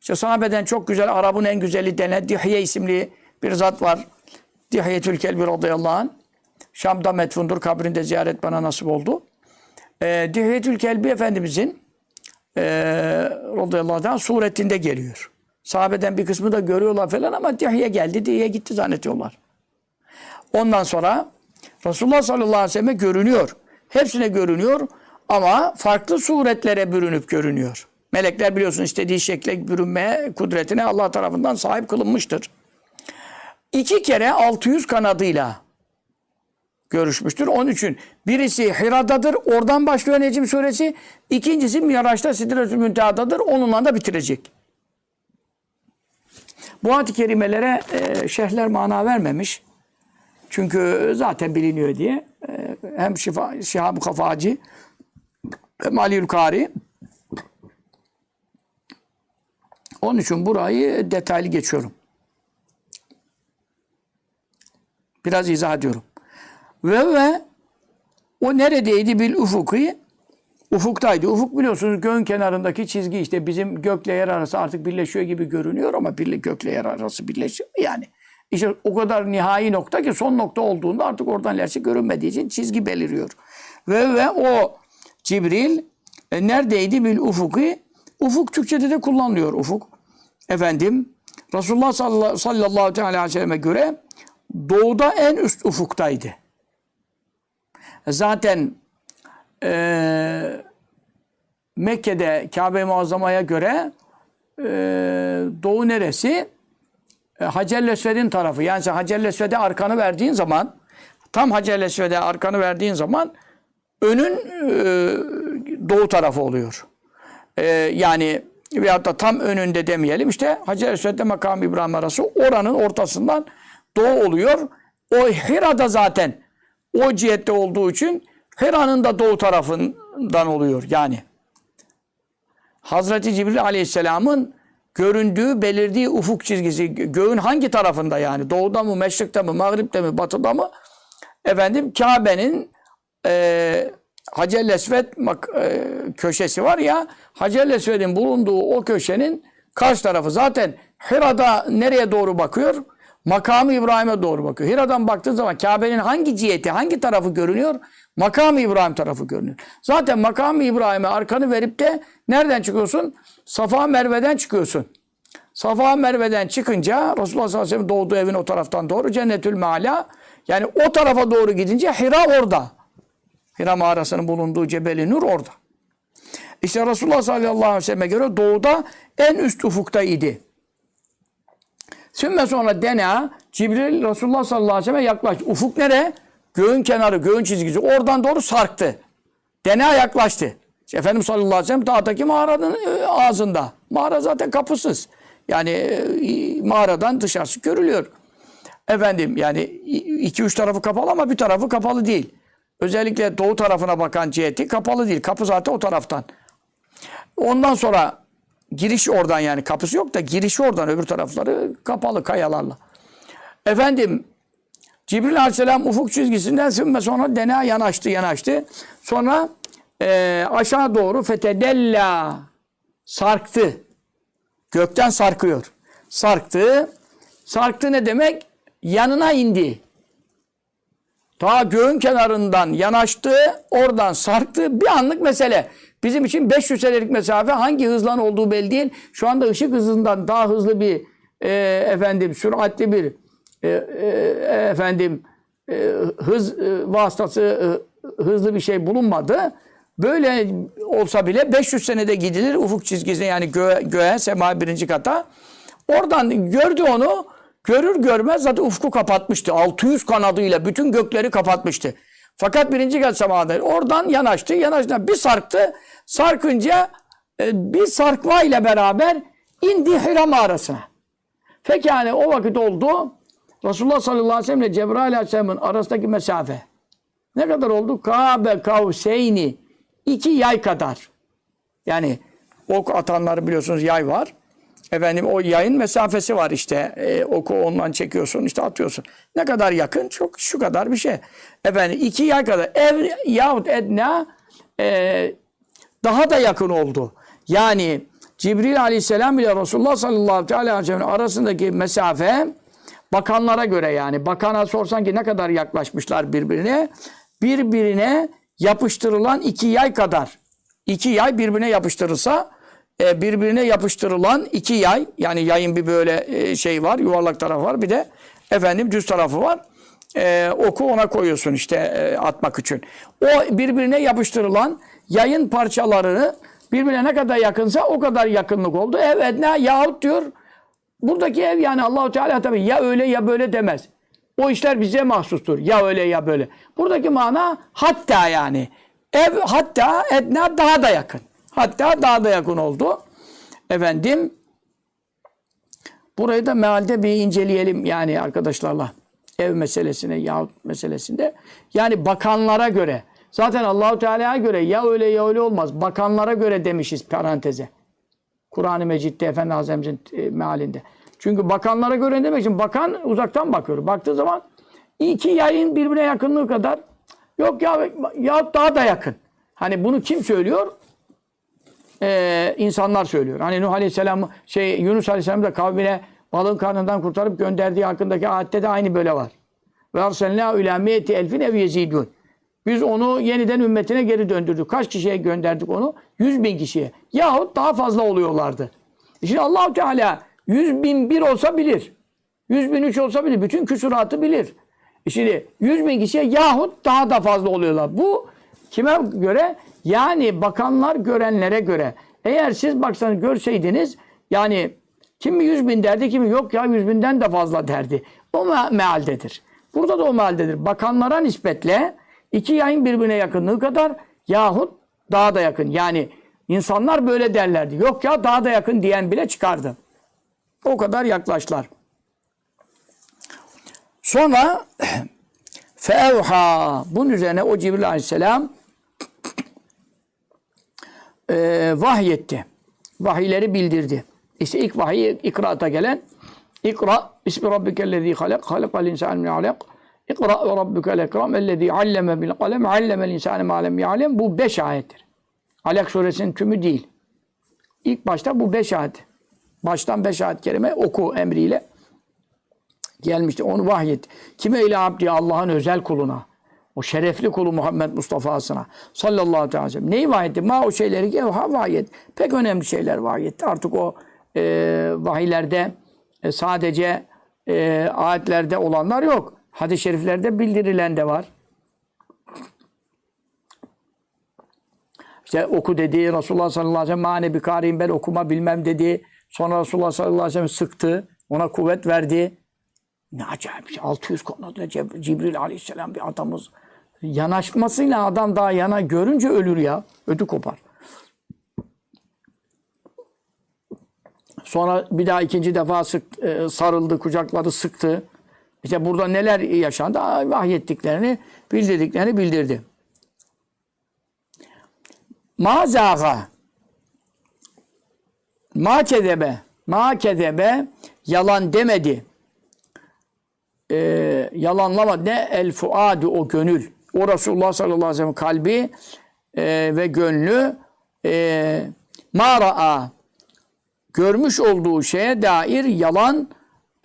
İşte sahabeden çok güzel Arap'ın en güzeli denen Dihye isimli bir zat var. Dihyetül Kelbi radıyallahu anh. Şam'da metfundur. Kabrinde ziyaret bana nasip oldu. Ee, Dihyetül Kelbi Efendimizin e, radıyallahu anh suretinde geliyor. Sahabeden bir kısmı da görüyorlar falan ama Dihye geldi, Dihye gitti zannediyorlar. Ondan sonra Resulullah sallallahu aleyhi ve selleme görünüyor. Hepsine görünüyor ama farklı suretlere bürünüp görünüyor. Melekler biliyorsun istediği şekle bürünmeye kudretine Allah tarafından sahip kılınmıştır. İki kere 600 kanadıyla görüşmüştür. Onun için birisi Hira'dadır. Oradan başlıyor Necim suresi. İkincisi Miraç'ta Sidretül Münteha'dadır. Onunla da bitirecek. Bu ayet-i kerimelere e, şerhler mana vermemiş. Çünkü zaten biliniyor diye. E, hem Şifa, Şihab-ı Kafacı hem Aliül Kari. Onun için burayı detaylı geçiyorum. Biraz izah ediyorum. Ve ve o neredeydi bil ufuki? Ufuktaydı. Ufuk biliyorsunuz göğün kenarındaki çizgi işte bizim gökle yer arası artık birleşiyor gibi görünüyor ama birle, gökle yer arası birleşiyor mu yani? İşte o kadar nihai nokta ki son nokta olduğunda artık oradan ilerisi görünmediği için çizgi beliriyor. Ve ve o Cibril e, neredeydi bil ufuki? Ufuk Türkçe'de de kullanılıyor ufuk. Efendim Resulullah sallallahu, sallallahu aleyhi ve selleme göre doğuda en üst ufuktaydı. Zaten e, Mekke'de Kabe-i Muazzama'ya göre e, doğu neresi? E, Hacer-i tarafı. Yani sen Hacer-i arkanı verdiğin zaman tam Hacer-i arkanı verdiğin zaman önün e, doğu tarafı oluyor. E, yani veyahut da tam önünde demeyelim. İşte Hacer Esved'de makam İbrahim arası oranın ortasından doğu oluyor. O Hira'da zaten o cihette olduğu için Hira'nın da doğu tarafından oluyor yani. Hazreti Cibril Aleyhisselam'ın göründüğü, belirdiği ufuk çizgisi göğün hangi tarafında yani? Doğuda mı, meşrikte mi, mağripte mi, batıda mı? Efendim Kabe'nin e, Hacer mak- e, köşesi var ya Hacer Esved'in bulunduğu o köşenin karşı tarafı zaten Hira'da nereye doğru bakıyor? Makamı İbrahim'e doğru bakıyor. Hira'dan baktığı zaman Kabe'nin hangi ciheti, hangi tarafı görünüyor? Makamı İbrahim tarafı görünüyor. Zaten makamı İbrahim'e arkanı verip de nereden çıkıyorsun? Safa Merve'den çıkıyorsun. Safa Merve'den çıkınca Resulullah sallallahu aleyhi ve sellem doğduğu evin o taraftan doğru Cennetül Meala yani o tarafa doğru gidince Hira orada. Hira mağarasının bulunduğu Cebeli Nur orada. İşte Resulullah sallallahu aleyhi ve selleme göre doğuda en üst ufukta idi. Sümme sonra dena Cibril Resulullah sallallahu aleyhi ve selleme yaklaştı. Ufuk nere? Göğün kenarı, göğün çizgisi. Oradan doğru sarktı. Dena yaklaştı. İşte Efendimiz sallallahu aleyhi ve sellem dağdaki mağaranın e, ağzında. Mağara zaten kapısız. Yani e, mağaradan dışarısı görülüyor. Efendim yani iki üç tarafı kapalı ama bir tarafı kapalı değil. Özellikle doğu tarafına bakan ciheti kapalı değil. Kapı zaten o taraftan. Ondan sonra giriş oradan yani kapısı yok da girişi oradan öbür tarafları kapalı kayalarla. Efendim Cibril Aleyhisselam ufuk çizgisinden sümme sonra dena yanaştı yanaştı. Sonra e, aşağı doğru fetedella sarktı. Gökten sarkıyor. Sarktı. Sarktı ne demek? Yanına indi. Ta göğün kenarından yanaştı, oradan sarktı. Bir anlık mesele. Bizim için 500 senelik mesafe hangi hızlan olduğu belli değil. Şu anda ışık hızından daha hızlı bir e, efendim süratli bir e, e, efendim e, hız e, vasıtası e, hızlı bir şey bulunmadı. Böyle olsa bile 500 senede gidilir ufuk çizgisine yani göğe, göğe sema birinci kata. Oradan gördü onu. Görür görmez zaten ufku kapatmıştı. 600 kanadıyla bütün gökleri kapatmıştı. Fakat birinci kat semada oradan yanaştı. Yanaştı bir sarktı. Sarkınca e, bir sarkma ile beraber indi Hira mağarasına. Fekâne o vakit oldu. Resulullah sallallahu aleyhi ve sellem ile Cebrail aleyhisselamın arasındaki mesafe. Ne kadar oldu? Kabe kavseyni. iki yay kadar. Yani ok atanları biliyorsunuz yay var. Efendim o yayın mesafesi var işte. E, oku ondan çekiyorsun işte atıyorsun. Ne kadar yakın? Çok şu kadar bir şey. Efendim iki yay kadar. Ev yahut edna e, daha da yakın oldu. Yani Cibril aleyhisselam ile Resulullah sallallahu aleyhi ve sellem arasındaki mesafe bakanlara göre yani bakana sorsan ki ne kadar yaklaşmışlar birbirine birbirine yapıştırılan iki yay kadar. İki yay birbirine yapıştırılsa e, birbirine yapıştırılan iki yay yani yayın bir böyle e, şey var yuvarlak tarafı var bir de efendim düz tarafı var. E, oku ona koyuyorsun işte e, atmak için. O birbirine yapıştırılan yayın parçalarını birbirine ne kadar yakınsa o kadar yakınlık oldu. Evet ne yahut diyor buradaki ev yani Allahu Teala tabii ya öyle ya böyle demez. O işler bize mahsustur. Ya öyle ya böyle. Buradaki mana hatta yani. Ev hatta etna daha da yakın. Hatta daha da yakın oldu. Efendim burayı da mealde bir inceleyelim yani arkadaşlarla. Ev meselesine yahut meselesinde. Yani bakanlara göre. Zaten Allahu Teala'ya göre ya öyle ya öyle olmaz. Bakanlara göre demişiz paranteze. Kur'an-ı Mecid'de Efendi Hazretimizin e, mealinde. Çünkü bakanlara göre demek için bakan uzaktan bakıyor. Baktığı zaman iki yayın birbirine yakınlığı kadar yok ya ya daha da yakın. Hani bunu kim söylüyor? Ee, insanlar söylüyor. Hani Nuh Aleyhisselam şey Yunus Aleyhisselam da kavmine balığın karnından kurtarıp gönderdiği hakkındaki ayette de aynı böyle var. Ve arsalna ila miyeti elfin ev yezidun. Biz onu yeniden ümmetine geri döndürdük. Kaç kişiye gönderdik onu? Yüz bin kişiye. Yahut daha fazla oluyorlardı. Şimdi Allahu Teala yüz bin bir olsa bilir. Yüz bin üç olsa bilir. Bütün küsuratı bilir. E Şimdi yüz bin kişiye yahut daha da fazla oluyorlar. Bu kime göre? Yani bakanlar görenlere göre. Eğer siz baksanız görseydiniz yani kimi yüz bin derdi kimi yok ya yüz binden de fazla derdi. O me mealdedir. Burada da o mealdedir. Bakanlara nispetle iki yayın birbirine yakınlığı kadar yahut daha da yakın. Yani İnsanlar böyle derlerdi. Yok ya daha da yakın diyen bile çıkardı. O kadar yaklaştılar. Sonra fevha bunun üzerine o Cibril aleyhisselam e, vahyetti. Vahiyleri bildirdi. İşte ilk vahiy ikrata gelen İkra ismi rabbikellezî halak halakal insâne min alak İkra ve rabbukel ekrem ellezî alleme bil kalem allemel insâne mâ lem ya'lem bu beş ayettir. Alak suresinin tümü değil. İlk başta bu beş ayet. Baştan beş ayet kerime oku emriyle gelmişti. Onu vahyet. Kime ile abdi Allah'ın özel kuluna. O şerefli kulu Muhammed Mustafa'sına sallallahu aleyhi ve sellem. Neyi vahyetti? Ma o şeyleri ki ha vahyet. Pek önemli şeyler vahyetti. Artık o e, vahiylerde e, sadece e, ayetlerde olanlar yok. Hadis-i şeriflerde bildirilen de var. İşte oku dedi. Resulullah sallallahu aleyhi ve sellem mane bir kariyim ben okuma bilmem dedi. Sonra Resulullah sallallahu aleyhi ve sellem sıktı. Ona kuvvet verdi. Ne acayip şey. 600 konuda Cib- Cibril aleyhisselam bir adamız. Yanaşmasıyla adam daha yana görünce ölür ya. Ödü kopar. Sonra bir daha ikinci defa sık, e, sarıldı, kucakladı, sıktı. İşte burada neler yaşandı? Vahyettiklerini, bildirdiklerini bildirdi. Ma zaga Ma kedebe Ma kedebe yalan demedi. Ee, yalanlama ne el fuadu o gönül. O Resulullah sallallahu aleyhi ve sellem kalbi e, ve gönlü e, ma ra'a görmüş olduğu şeye dair yalan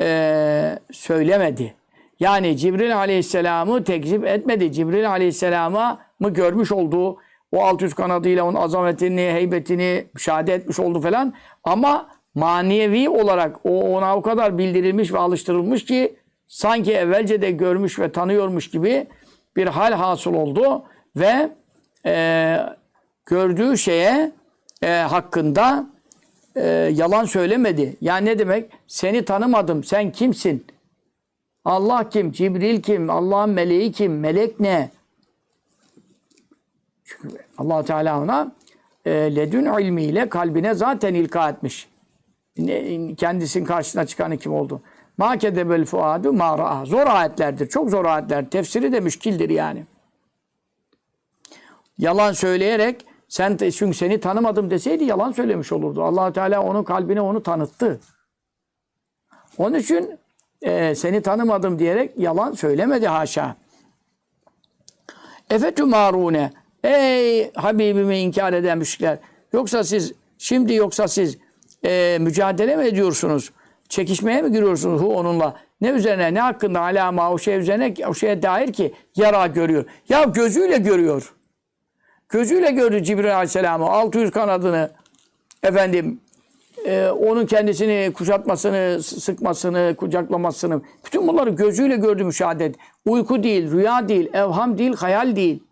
e, söylemedi. Yani Cibril Aleyhisselam'ı tekzip etmedi. Cibril Aleyhisselam'a mı görmüş olduğu o 600 kanadıyla onun azametini, heybetini müşahede etmiş oldu falan. Ama manevi olarak o ona o kadar bildirilmiş ve alıştırılmış ki sanki evvelce de görmüş ve tanıyormuş gibi bir hal hasıl oldu ve e, gördüğü şeye e, hakkında e, yalan söylemedi. Yani ne demek? Seni tanımadım. Sen kimsin? Allah kim? Cibril kim? Allah'ın meleği kim? Melek ne? Çünkü allah Teala ona e, ledün ilmiyle kalbine zaten ilka etmiş. Ne, kendisinin karşısına çıkanı kim oldu? Ma kedebel fuadu ma ra'a. Zor ayetlerdir. Çok zor ayetler. Tefsiri de müşkildir yani. Yalan söyleyerek sen çünkü seni tanımadım deseydi yalan söylemiş olurdu. allah Teala onun kalbine onu tanıttı. Onun için e, seni tanımadım diyerek yalan söylemedi haşa. Efetü marune. Ey Habibimi inkar eden müşrikler. Yoksa siz şimdi yoksa siz e, mücadele mi ediyorsunuz? Çekişmeye mi giriyorsunuz hu onunla? Ne üzerine, ne hakkında alama o şey üzerine o şeye dair ki yara görüyor. Ya gözüyle görüyor. Gözüyle gördü Cibril Aleyhisselam'ı. 600 kanadını efendim e, onun kendisini kuşatmasını, sıkmasını, kucaklamasını bütün bunları gözüyle gördü müşahede etti. Uyku değil, rüya değil, evham değil, hayal değil.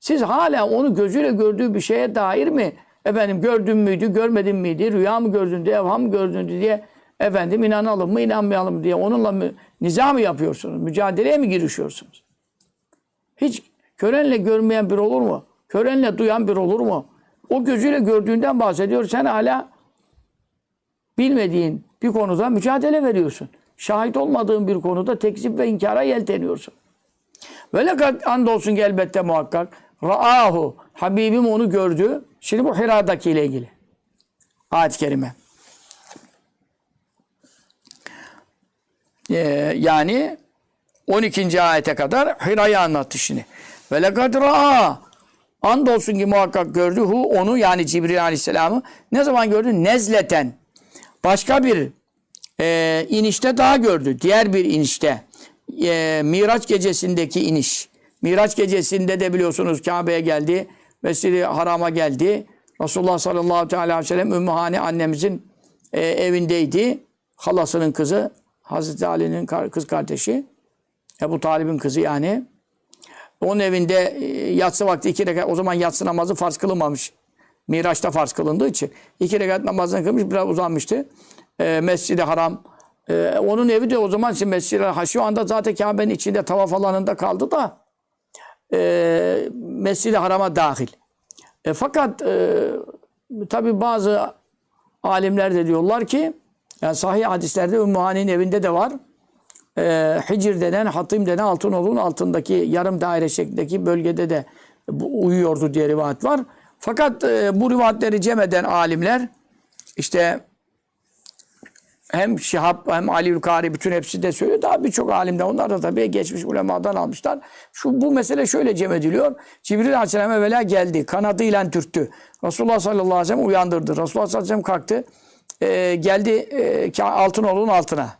Siz hala onu gözüyle gördüğü bir şeye dair mi efendim gördün müydü, görmedin miydi, rüya mı gördün diye, evham mı gördün diye efendim inanalım mı, inanmayalım diye onunla mı niza mı yapıyorsunuz? Mücadeleye mi girişiyorsunuz? Hiç körenle görmeyen bir olur mu? Körenle duyan bir olur mu? O gözüyle gördüğünden bahsediyor. Sen hala bilmediğin bir konuda mücadele veriyorsun. Şahit olmadığın bir konuda tekzip ve inkara yelteniyorsun. Ve lekad andolsun ki elbette muhakkak ra'ahu Habibim onu gördü. Şimdi bu Hira'daki ile ilgili. Ayet-i kerime. Ee, yani 12. ayete kadar Hira'yı anlattı şimdi. Ve lekad ra'a andolsun ki muhakkak gördü hu onu yani Cibril Aleyhisselam'ı ne zaman gördü? Nezleten. Başka bir e, inişte daha gördü. Diğer bir inişte. E, Miraç gecesindeki iniş. Miraç gecesinde de biliyorsunuz Kabe'ye geldi. Mescid-i Haram'a geldi. Resulullah sallallahu aleyhi ve sellem Ümmühane annemizin e, evindeydi. Halasının kızı. Hazreti Ali'nin kız kardeşi. Ebu Talib'in kızı yani. Onun evinde e, yatsı vakti iki rekat, o zaman yatsı namazı farz kılınmamış. Miraç'ta farz kılındığı için. iki rekat namazını kılmış, biraz uzanmıştı. E, Mescid-i Haram. E, onun evi de o zaman için Mescid-i Haram. Şu anda zaten Kabe'nin içinde tavaf alanında kaldı da e, Mescid-i Haram'a dahil. E, fakat e, tabi bazı alimler de diyorlar ki yani sahih hadislerde Ümmü Hani'nin evinde de var. Ee, Hicr denen, Hatim denen Altınoluk'un altındaki yarım daire şeklindeki bölgede de bu uyuyordu diye rivayet var. Fakat e, bu rivayetleri cem eden alimler işte hem Şihab hem Ali Ülkari bütün hepsi de söylüyor. Daha birçok alimden onlar da tabii geçmiş ulemadan almışlar. Şu bu mesele şöyle cem ediliyor. Cibril Aleyhisselam evvela geldi. Kanadıyla dürttü. Resulullah sallallahu aleyhi ve sellem uyandırdı. Resulullah sallallahu aleyhi ve sellem kalktı. Ee, geldi e, Altınoluk'un altına.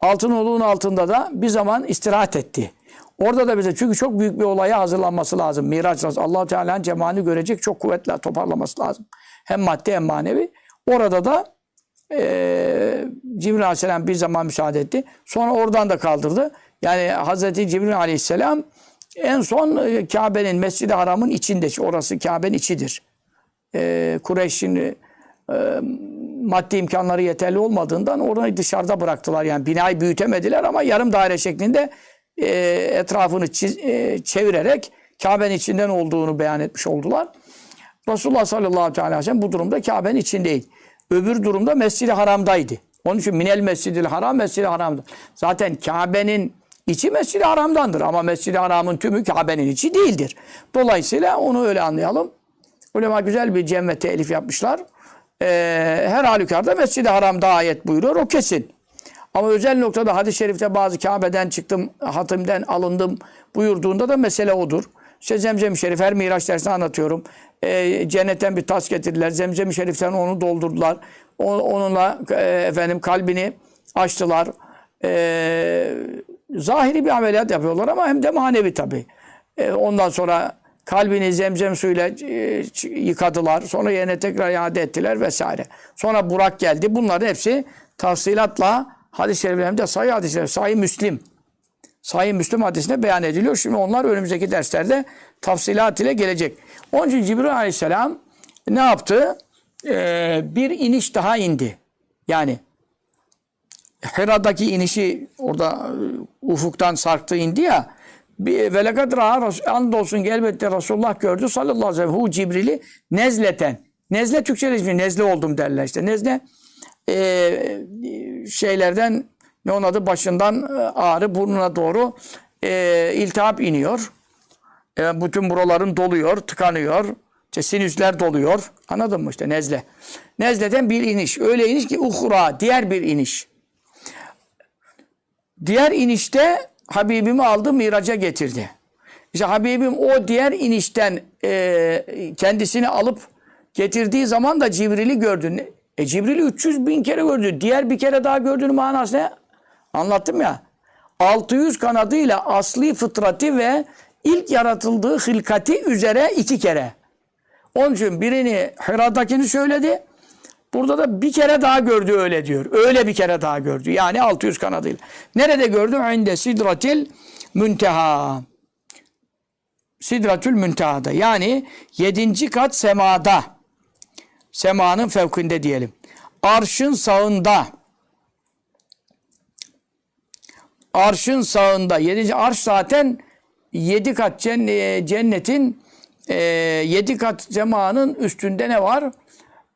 Altınoluk'un altında da bir zaman istirahat etti. Orada da bize çünkü çok büyük bir olaya hazırlanması lazım. Miraç Allah Teala'nın cemalini görecek çok kuvvetle toparlaması lazım. Hem maddi hem manevi. Orada da e, Cibril Aleyhisselam bir zaman müsaade etti. Sonra oradan da kaldırdı. Yani Hazreti Cibril Aleyhisselam en son e, Kabe'nin, Mescid-i Haram'ın içinde. Orası Kabe'nin içidir. E, Kureyş'in e, maddi imkanları yeterli olmadığından orayı dışarıda bıraktılar. Yani binayı büyütemediler ama yarım daire şeklinde e, etrafını çiz, e, çevirerek Kabe'nin içinden olduğunu beyan etmiş oldular. Resulullah sallallahu aleyhi ve sellem bu durumda Kabe'nin içindeydi. Öbür durumda Mescid-i Haram'daydı. Onun için minel Mescid-i Haram, Mescid-i Haram'da. Zaten Kabe'nin içi Mescid-i Haram'dandır ama Mescid-i Haram'ın tümü Kabe'nin içi değildir. Dolayısıyla onu öyle anlayalım. Ulema güzel bir cem ve telif yapmışlar. Ee, her halükarda Mescid-i Haram'da ayet buyuruyor, o kesin. Ama özel noktada hadis-i şerifte bazı Kabe'den çıktım, hatimden alındım buyurduğunda da mesele odur. İşte Zemzem-i Şerif her Miraç dersinde anlatıyorum. Ee, cennetten bir tas getirdiler. Zemzem-i Şerif'ten onu doldurdular. O, onunla e, efendim kalbini açtılar. Ee, zahiri bir ameliyat yapıyorlar ama hem de manevi tabii. Ee, ondan sonra kalbini zemzem suyuyla e, yıkadılar. Sonra yerine tekrar iade ettiler vesaire. Sonra Burak geldi. Bunların hepsi tafsilatla hadis-i şeriflerimde sayı hadisleri, sayı Müslim. Sayı Müslüm hadisinde beyan ediliyor. Şimdi onlar önümüzdeki derslerde tafsilat ile gelecek. Onun için Cibril Aleyhisselam ne yaptı? Ee, bir iniş daha indi. Yani Hira'daki inişi orada e, ufuktan sarktı indi ya. Ve lekad raha andolsun ki elbette Resulullah gördü sallallahu aleyhi ve sellem hu Cibril'i nezleten. Nezle Türkçe ismi nezle oldum derler işte. Nezle e, şeylerden ne onun adı başından e, ağrı burnuna doğru e, iltihap iniyor. E, bütün buraların doluyor, tıkanıyor. İşte sinüsler doluyor. Anladın mı işte nezle. Nezleden bir iniş. Öyle iniş ki uhra, diğer bir iniş. Diğer inişte Habibimi aldı miraca getirdi. İşte Habibim o diğer inişten e, kendisini alıp getirdiği zaman da Cibril'i gördü. E Cibril'i 300 bin kere gördü. Diğer bir kere daha gördüğünün manası ne? Anlattım ya. 600 kanadıyla asli fıtratı ve ilk yaratıldığı hilkati üzere iki kere. Onun için birini Hira'dakini söyledi. Burada da bir kere daha gördü öyle diyor. Öyle bir kere daha gördü. Yani 600 kanadıyla. Nerede gördü? İnde sidratil münteha. Sidratül müntehada. Yani yedinci kat semada. Semanın fevkinde diyelim. Arşın sağında. Arşın sağında. Yedinci arş zaten yedi kat cennetin e, yedi kat semanın üstünde ne var?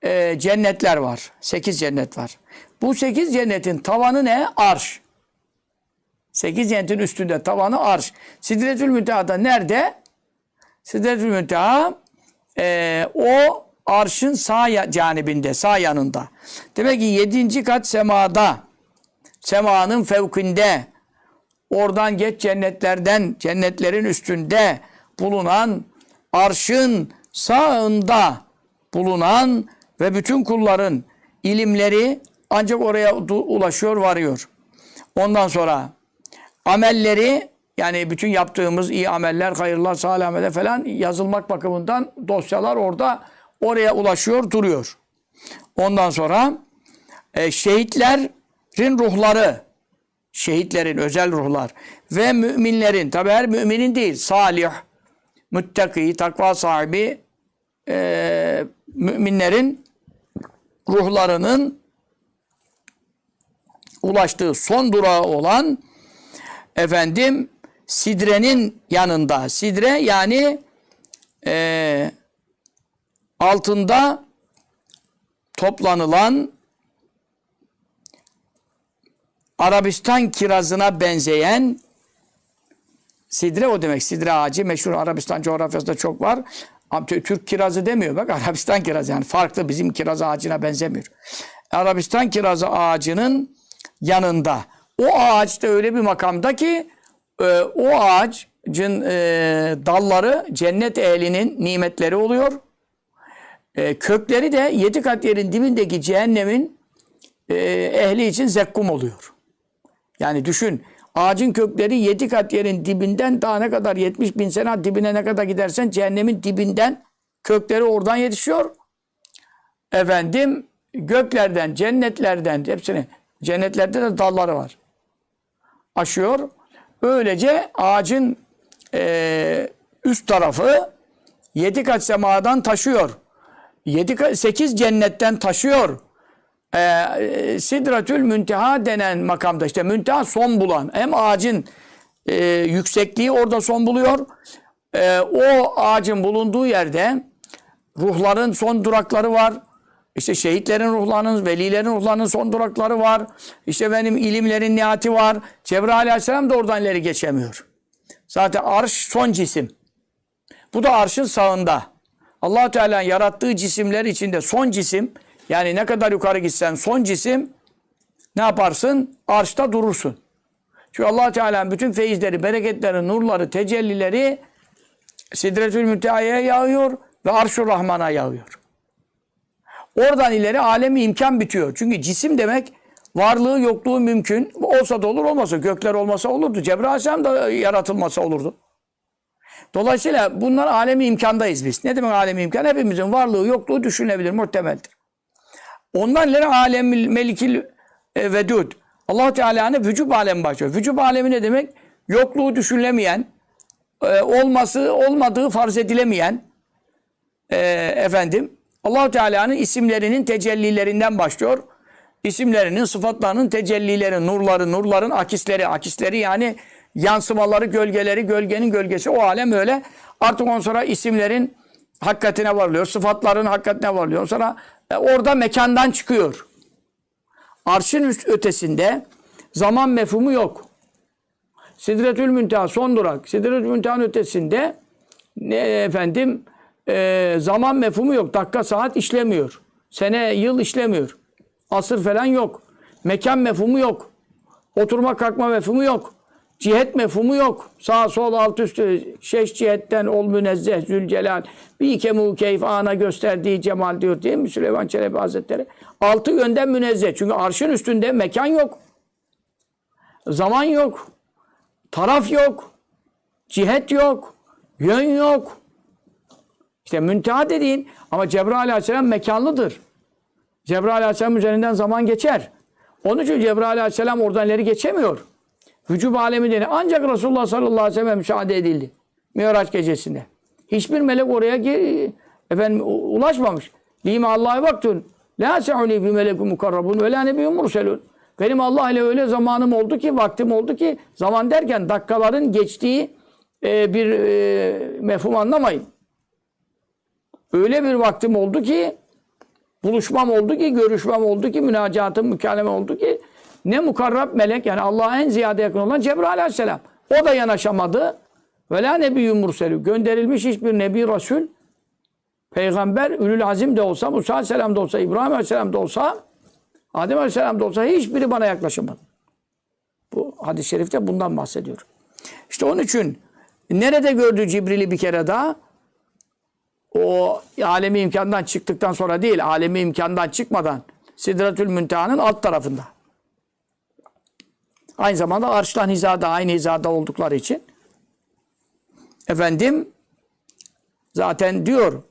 E, cennetler var. Sekiz cennet var. Bu sekiz cennetin tavanı ne? Arş. Sekiz cennetin üstünde tavanı arş. Sidretül Münteha'da nerede? Sidretül Münteha e, o arşın sağ canibinde, sağ yanında. Demek ki yedinci kat semada, semanın fevkinde, oradan geç cennetlerden, cennetlerin üstünde bulunan arşın sağında bulunan ve bütün kulların ilimleri ancak oraya ulaşıyor, varıyor. Ondan sonra amelleri yani bütün yaptığımız iyi ameller, hayırlar, salih ameller falan yazılmak bakımından dosyalar orada oraya ulaşıyor, duruyor. Ondan sonra e, şehitlerin ruhları, şehitlerin özel ruhlar ve müminlerin, tabi her müminin değil, salih, müttaki, takva sahibi e, müminlerin ruhlarının ulaştığı son durağı olan efendim sidrenin yanında. Sidre yani e, altında toplanılan Arabistan kirazına benzeyen sidre o demek. Sidre ağacı meşhur Arabistan coğrafyasında çok var. Türk kirazı demiyor bak Arabistan kirazı yani farklı bizim kiraz ağacına benzemiyor. Arabistan kirazı ağacının yanında. O ağaç öyle bir makamda ki e, o ağacın e, dalları cennet ehlinin nimetleri oluyor. E, kökleri de yedi kat yerin dibindeki cehennemin e, ehli için zekkum oluyor. Yani düşün ağacın kökleri yedi kat yerin dibinden daha ne kadar 70 bin sene dibine ne kadar gidersen cehennemin dibinden kökleri oradan yetişiyor. Efendim göklerden, cennetlerden hepsini cennetlerde de dalları var. Aşıyor. Böylece ağacın e, üst tarafı yedi kat semadan taşıyor. Yedi sekiz cennetten taşıyor. E, Sidratül Münteha denen makamda işte münteha son bulan hem ağacın e, yüksekliği orada son buluyor. E, o ağacın bulunduğu yerde ruhların son durakları var. İşte şehitlerin ruhlarının, velilerin ruhlarının son durakları var. İşte benim ilimlerin nihati var. Cebrail aleyhisselam da oradan ileri geçemiyor. Zaten arş son cisim. Bu da arşın sağında. allah Teala'nın yarattığı cisimler içinde son cisim, yani ne kadar yukarı gitsen son cisim, ne yaparsın? Arşta durursun. Çünkü allah Teala'nın bütün feyizleri, bereketleri, nurları, tecellileri Sidretül Münteha'ya yağıyor ve Arş-ı Rahman'a yağıyor. Oradan ileri alemi imkan bitiyor. Çünkü cisim demek varlığı yokluğu mümkün. Olsa da olur olmasa. Gökler olmasa olurdu. Cebrail da yaratılmasa olurdu. Dolayısıyla bunlar alemi imkandayız biz. Ne demek alemi imkan? Hepimizin varlığı yokluğu düşünülebilir, muhtemeldir. Ondan ileri alem melikil e, vedud. allah Teala'nın vücub alemi başlıyor. Vücub alemi ne demek? Yokluğu düşünülemeyen, e, olması olmadığı farz edilemeyen e, efendim allah Teala'nın isimlerinin tecellilerinden başlıyor. İsimlerinin, sıfatlarının tecellileri, nurları, nurların akisleri, akisleri yani yansımaları, gölgeleri, gölgenin gölgesi o alem öyle. Artık ondan sonra isimlerin hakikatine varılıyor, sıfatların hakikatine varılıyor. Sonra e, orada mekandan çıkıyor. Arşın üst ötesinde zaman mefhumu yok. Sidretül Münteha son durak. Sidretül Münteha'nın ötesinde ne efendim e, zaman mefhumu yok. Dakika saat işlemiyor. Sene yıl işlemiyor. Asır falan yok. Mekan mefhumu yok. Oturma kalkma mefhumu yok. Cihet mefhumu yok. Sağ sol alt üstü şeş cihetten ol münezzeh zülcelal. Bir kemu keyf ana gösterdiği cemal diyor değil mi Süleyman Çelebi Hazretleri? Altı yönden münezzeh. Çünkü arşın üstünde mekan yok. Zaman yok. Taraf yok. Cihet yok. Yön yok. İşte münteha dediğin ama Cebrail aleyhisselam mekanlıdır. Cebrail aleyhisselam üzerinden zaman geçer. Onun için Cebrail aleyhisselam oradan ileri geçemiyor. Vücub alemi deniyor. Ancak Resulullah sallallahu aleyhi ve sellem müşahede edildi. Miraç gecesinde. Hiçbir melek oraya ge- efendim, ulaşmamış. Lime Allah'a baktın. La se'uni bi melekun mukarrabun ve la nebiyyun murselun. Benim Allah ile öyle zamanım oldu ki, vaktim oldu ki, zaman derken dakikaların geçtiği e, bir e, mefhum anlamayın. Öyle bir vaktim oldu ki, buluşmam oldu ki, görüşmem oldu ki, münacatım, mükaleme oldu ki, ne mukarrab melek yani Allah'a en ziyade yakın olan Cebrail aleyhisselam. O da yanaşamadı. Ve la nebiyyun murselü. Gönderilmiş hiçbir nebi, rasul, peygamber, ülül azim de olsa, Musa aleyhisselam da olsa, İbrahim aleyhisselam da olsa, Adem aleyhisselam da olsa hiçbiri bana yaklaşamadı. Bu hadis-i şerifte bundan bahsediyor. İşte onun için nerede gördü Cibril'i bir kere daha? O alemi imkandan çıktıktan sonra değil, alemi imkandan çıkmadan Sidretül Münteha'nın alt tarafında. Aynı zamanda arştan hizada, aynı hizada oldukları için efendim zaten diyor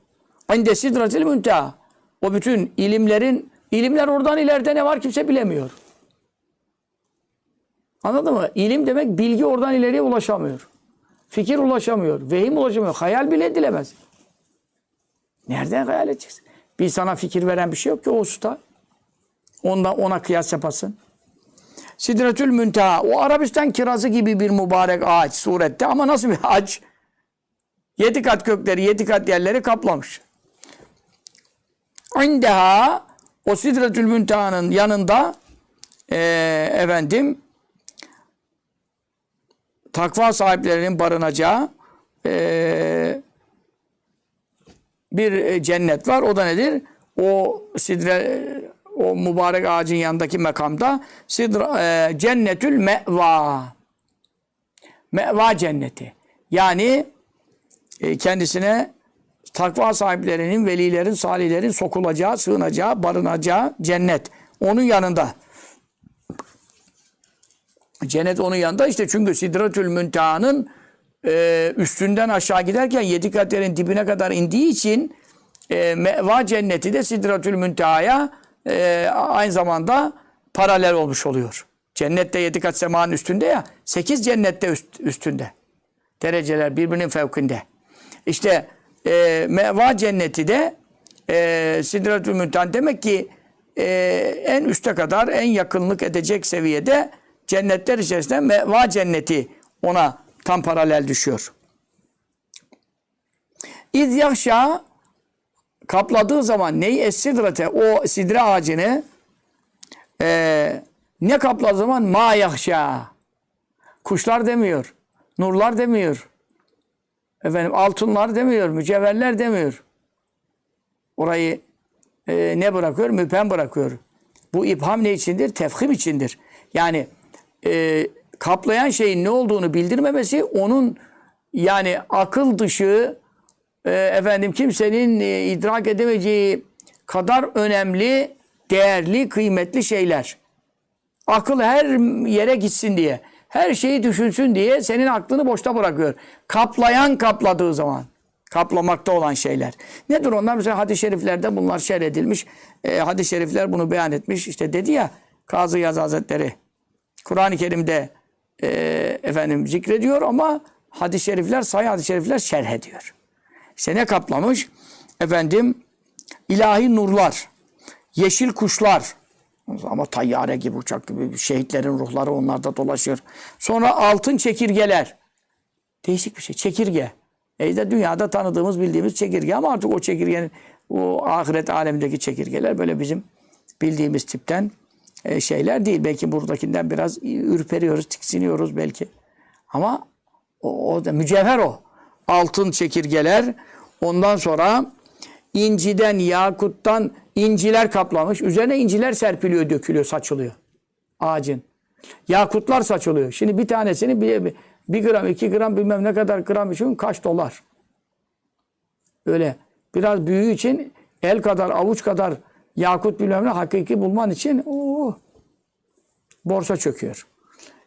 inde sidretil münteha o bütün ilimlerin ilimler oradan ileride ne var kimse bilemiyor. Anladın mı? İlim demek bilgi oradan ileriye ulaşamıyor. Fikir ulaşamıyor. Vehim ulaşamıyor. Hayal bile edilemez. Nereden hayal edeceksin? Bir sana fikir veren bir şey yok ki o usta. Ondan ona kıyas yapasın. Sidretül Münteha. O Arabistan kirazı gibi bir mübarek ağaç surette ama nasıl bir ağaç? Yedi kat kökleri, yedi kat yerleri kaplamış. İndeha o Sidretül Münteha'nın yanında e, efendim takva sahiplerinin barınacağı e, bir e, cennet var. O da nedir? O sidre o mübarek ağacın yanındaki makamda sidra, e, cennetül meva. Meva cenneti. Yani e, kendisine takva sahiplerinin, velilerin, salihlerin sokulacağı, sığınacağı, barınacağı cennet. Onun yanında. Cennet onun yanında işte çünkü Sidretül Münteha'nın e, üstünden aşağı giderken yedi kat yerin dibine kadar indiği için e, meva cenneti de Sidretül Münteha'ya e, aynı zamanda paralel olmuş oluyor. Cennette yedi kat semanın üstünde ya, sekiz cennette üst, üstünde. Dereceler birbirinin fevkinde. İşte e, meva cenneti de e, Sidretül Münteha demek ki e, en üste kadar en yakınlık edecek seviyede cennetler içerisinde meva cenneti ona tam paralel düşüyor. İz yahşa kapladığı zaman neyi? Esidrate o sidre ağacını e, ne kapladığı zaman? Ma yahşa kuşlar demiyor nurlar demiyor. Efendim altınlar demiyor mücevherler demiyor. Orayı e, ne bırakıyor? Müphem bırakıyor. Bu ibham ne içindir? Tefhim içindir. Yani e, kaplayan şeyin ne olduğunu bildirmemesi onun yani akıl dışı e, efendim kimsenin e, idrak edemeyeceği kadar önemli, değerli, kıymetli şeyler. Akıl her yere gitsin diye, her şeyi düşünsün diye senin aklını boşta bırakıyor. Kaplayan kapladığı zaman. Kaplamakta olan şeyler. Nedir onlar? Mesela hadis-i şeriflerde bunlar şer edilmiş. E, hadis-i şerifler bunu beyan etmiş. İşte dedi ya Kazı Yaz Hazretleri Kur'an-ı Kerim'de e, efendim zikrediyor ama hadis-i şerifler, sayı hadis-i şerifler şerh ediyor. İşte ne kaplamış? Efendim ilahi nurlar, yeşil kuşlar ama tayyare gibi, uçak gibi şehitlerin ruhları onlarda dolaşıyor. Sonra altın çekirgeler. Değişik bir şey. Çekirge. E de dünyada tanıdığımız, bildiğimiz çekirge ama artık o çekirgenin o ahiret alemindeki çekirgeler böyle bizim bildiğimiz tipten e, şeyler değil. Belki buradakinden biraz ürperiyoruz, tiksiniyoruz belki. Ama o, o da mücevher o. Altın çekirgeler. Ondan sonra inciden, yakuttan inciler kaplamış. Üzerine inciler serpiliyor, dökülüyor, saçılıyor. Ağacın. Yakutlar saçılıyor. Şimdi bir tanesini bir, bir gram, iki gram bilmem ne kadar gram için kaç dolar. Öyle. Biraz büyüğü için el kadar, avuç kadar yakut bilmem ne hakiki bulman için oo, borsa çöküyor.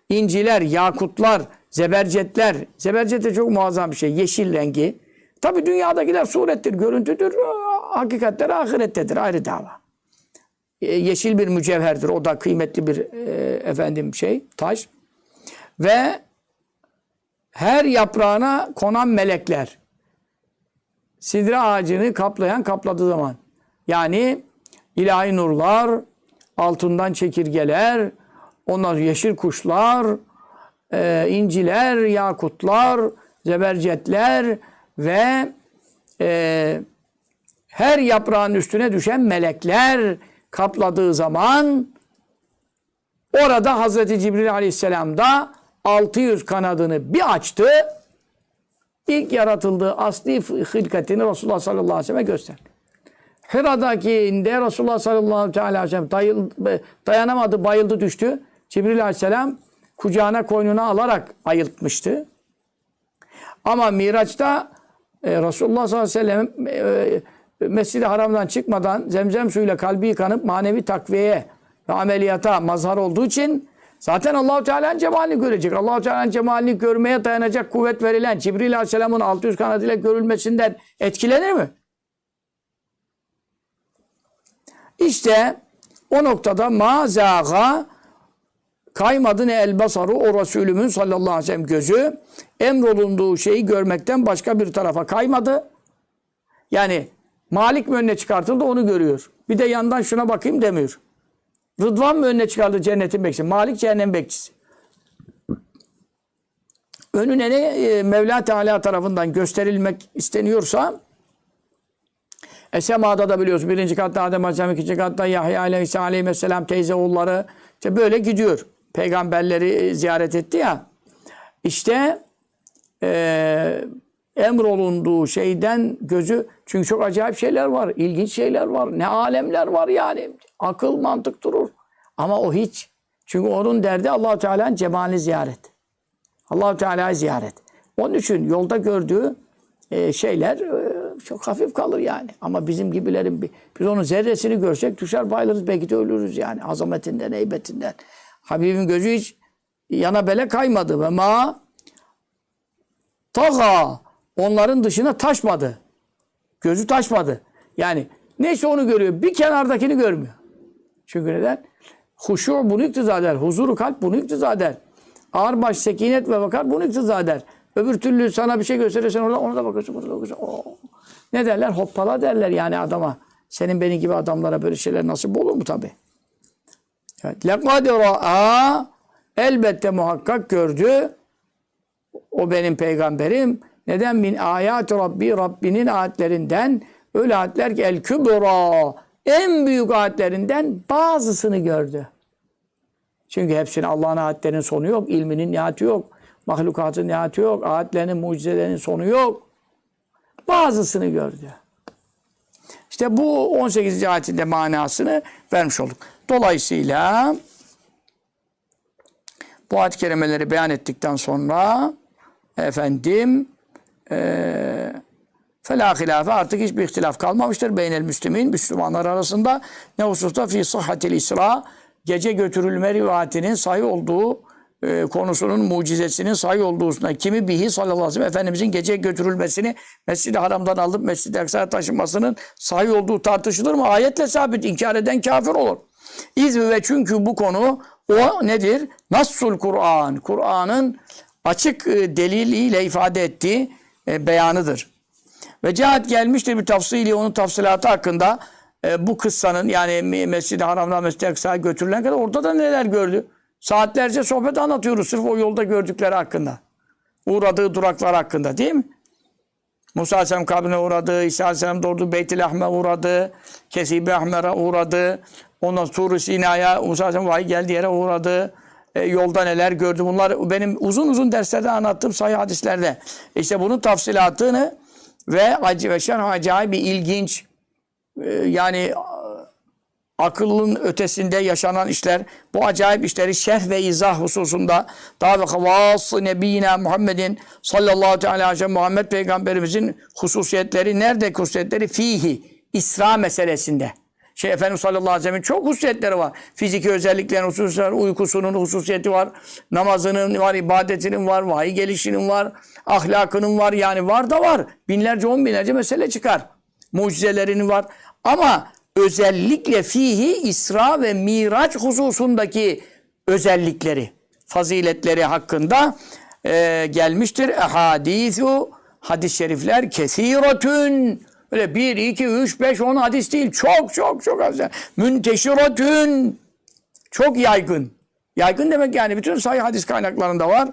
İnciler, yakutlar, zebercetler. Zebercet de çok muazzam bir şey. Yeşil rengi. Tabi dünyadakiler surettir, görüntüdür. Hakikatler ahirettedir. Ayrı dava. Yeşil bir mücevherdir. O da kıymetli bir e, efendim şey, taş. Ve her yaprağına konan melekler. Sidre ağacını kaplayan kapladığı zaman. Yani ilahi nurlar, altından çekirgeler, ondan yeşil kuşlar, e, inciler, yakutlar, zebercetler ve e, her yaprağın üstüne düşen melekler kapladığı zaman orada Hazreti Cibril Aleyhisselam da 600 kanadını bir açtı. İlk yaratıldığı asli hılkatini Resulullah sallallahu aleyhi ve selleme gösterdi. Hira'dakinde Resulullah sallallahu aleyhi ve sellem dayanamadı, bayıldı, düştü. Cibril aleyhisselam kucağına koynuna alarak ayıltmıştı. Ama Miraç'ta e, Resulullah sallallahu aleyhi ve sellem e, Mescid-i Haram'dan çıkmadan zemzem suyuyla kalbi yıkanıp manevi takviyeye ve ameliyata mazhar olduğu için zaten Allahu Teala'nın cemalini görecek. Allahu Teala'nın cemalini görmeye dayanacak kuvvet verilen Cibril Aleyhisselam'ın 600 kanadıyla görülmesinden etkilenir mi? İşte o noktada mazaga kaymadı ne el basaru o Resulümün sallallahu aleyhi ve sellem gözü emrolunduğu şeyi görmekten başka bir tarafa kaymadı. Yani Malik mi önüne çıkartıldı onu görüyor. Bir de yandan şuna bakayım demiyor. Rıdvan mı önüne çıkardı cennetin bekçisi? Malik cehennem bekçisi. Önüne ne e, Mevla Teala tarafından gösterilmek isteniyorsa E semada da biliyorsun birinci katta Adem Aleyhisselam, ikinci katta Yahya Aleyhisselam teyze oğulları. İşte böyle gidiyor. Peygamberleri e, ziyaret etti ya. İşte e, emrolunduğu şeyden gözü çünkü çok acayip şeyler var, ilginç şeyler var, ne alemler var yani. Akıl, mantık durur. Ama o hiç. Çünkü onun derdi allah Teala'nın cemalini ziyaret. allah Teala'yı ziyaret. Onun için yolda gördüğü e, şeyler e, çok hafif kalır yani. Ama bizim gibilerin biz onun zerresini görsek düşer bayılırız belki de ölürüz yani. Azametinden, heybetinden. Habibin gözü hiç yana bele kaymadı ve ma taga onların dışına taşmadı. Gözü taşmadı. Yani neyse onu görüyor. Bir kenardakini görmüyor. Çünkü neden? Huşu bunu iktiza eder. Huzuru kalp bunu iktiza eder. Ağırbaş, sekinet ve vakar bunu iktiza eder. Öbür türlü sana bir şey gösterirsen orada ona da bakıyorsun, burada bakıyorsun. Oo. Ne derler? Hoppala derler yani adama. Senin benim gibi adamlara böyle şeyler nasip olur mu tabi? Evet. Lekad ra'a elbette muhakkak gördü. O benim peygamberim. Neden? Min ayat Rabbi Rabbinin ayetlerinden öyle ayetler ki el kübra en büyük ayetlerinden bazısını gördü. Çünkü hepsinin Allah'ın ayetlerinin sonu yok, ilminin nihayeti yok, mahlukatın nihayeti yok, ayetlerinin, mucizelerinin sonu yok. Bazısını gördü. İşte bu 18. ayetinde manasını vermiş olduk. Dolayısıyla bu ayet-i kerimeleri beyan ettikten sonra efendim eee Fela hilafe artık hiçbir ihtilaf kalmamıştır. Beynel Müslümin, Müslümanlar arasında ne hususta fi sıhhatil isra gece götürülme rivayetinin sahih olduğu e, konusunun mucizesinin sahih olduğu hususunda kimi bihi sallallahu aleyhi ve sellem Efendimizin gece götürülmesini Mescid-i Haram'dan alıp Mescid-i Aksa'ya taşınmasının sahih olduğu tartışılır mı? Ayetle sabit. inkar eden kafir olur. İz ve çünkü bu konu o nedir? Nassul Kur'an. Kur'an'ın açık e, deliliyle ifade ettiği e, beyanıdır. Ve cihat gelmiştir bir tafsili onun tafsilatı hakkında e, bu kıssanın yani Mescid-i Haram'dan Mescid-i Aksa'ya götürülen kadar orada da neler gördü? Saatlerce sohbet anlatıyoruz sırf o yolda gördükleri hakkında. Uğradığı duraklar hakkında değil mi? Musa Aleyhisselam kabrine uğradı, İsa Aleyhisselam doğurdu, Beyt-i Ahme uğradı, Kesib-i Ahmer'e uğradı, ondan Tur-u Sina'ya Musa Aleyhisselam vahiy geldiği yere uğradı. E, yolda neler gördü bunlar benim uzun uzun derslerde anlattığım sayı hadislerde. İşte bunun tafsilatını ve acı ve şerh acayip bir ilginç e, yani akıllın ötesinde yaşanan işler bu acayip işleri şerh ve izah hususunda daha ve havası nebiyina Muhammedin sallallahu aleyhi ve sellem Muhammed peygamberimizin hususiyetleri nerede hususiyetleri fihi İsra meselesinde. Şey Efendimiz sallallahu aleyhi ve sellem'in çok hususiyetleri var. Fiziki özelliklerin hususiyetleri, uykusunun hususiyeti var. Namazının var, ibadetinin var, vahiy gelişinin var, ahlakının var. Yani var da var. Binlerce, on binlerce mesele çıkar. Mucizelerinin var. Ama özellikle fihi İsra ve Miraç hususundaki özellikleri, faziletleri hakkında e, gelmiştir. Ehadisu hadis-i şerifler kesiratün Öyle bir, iki, üç, beş, on hadis değil. Çok çok çok az. Münteşiratün. Çok yaygın. Yaygın demek yani bütün sayı hadis kaynaklarında var.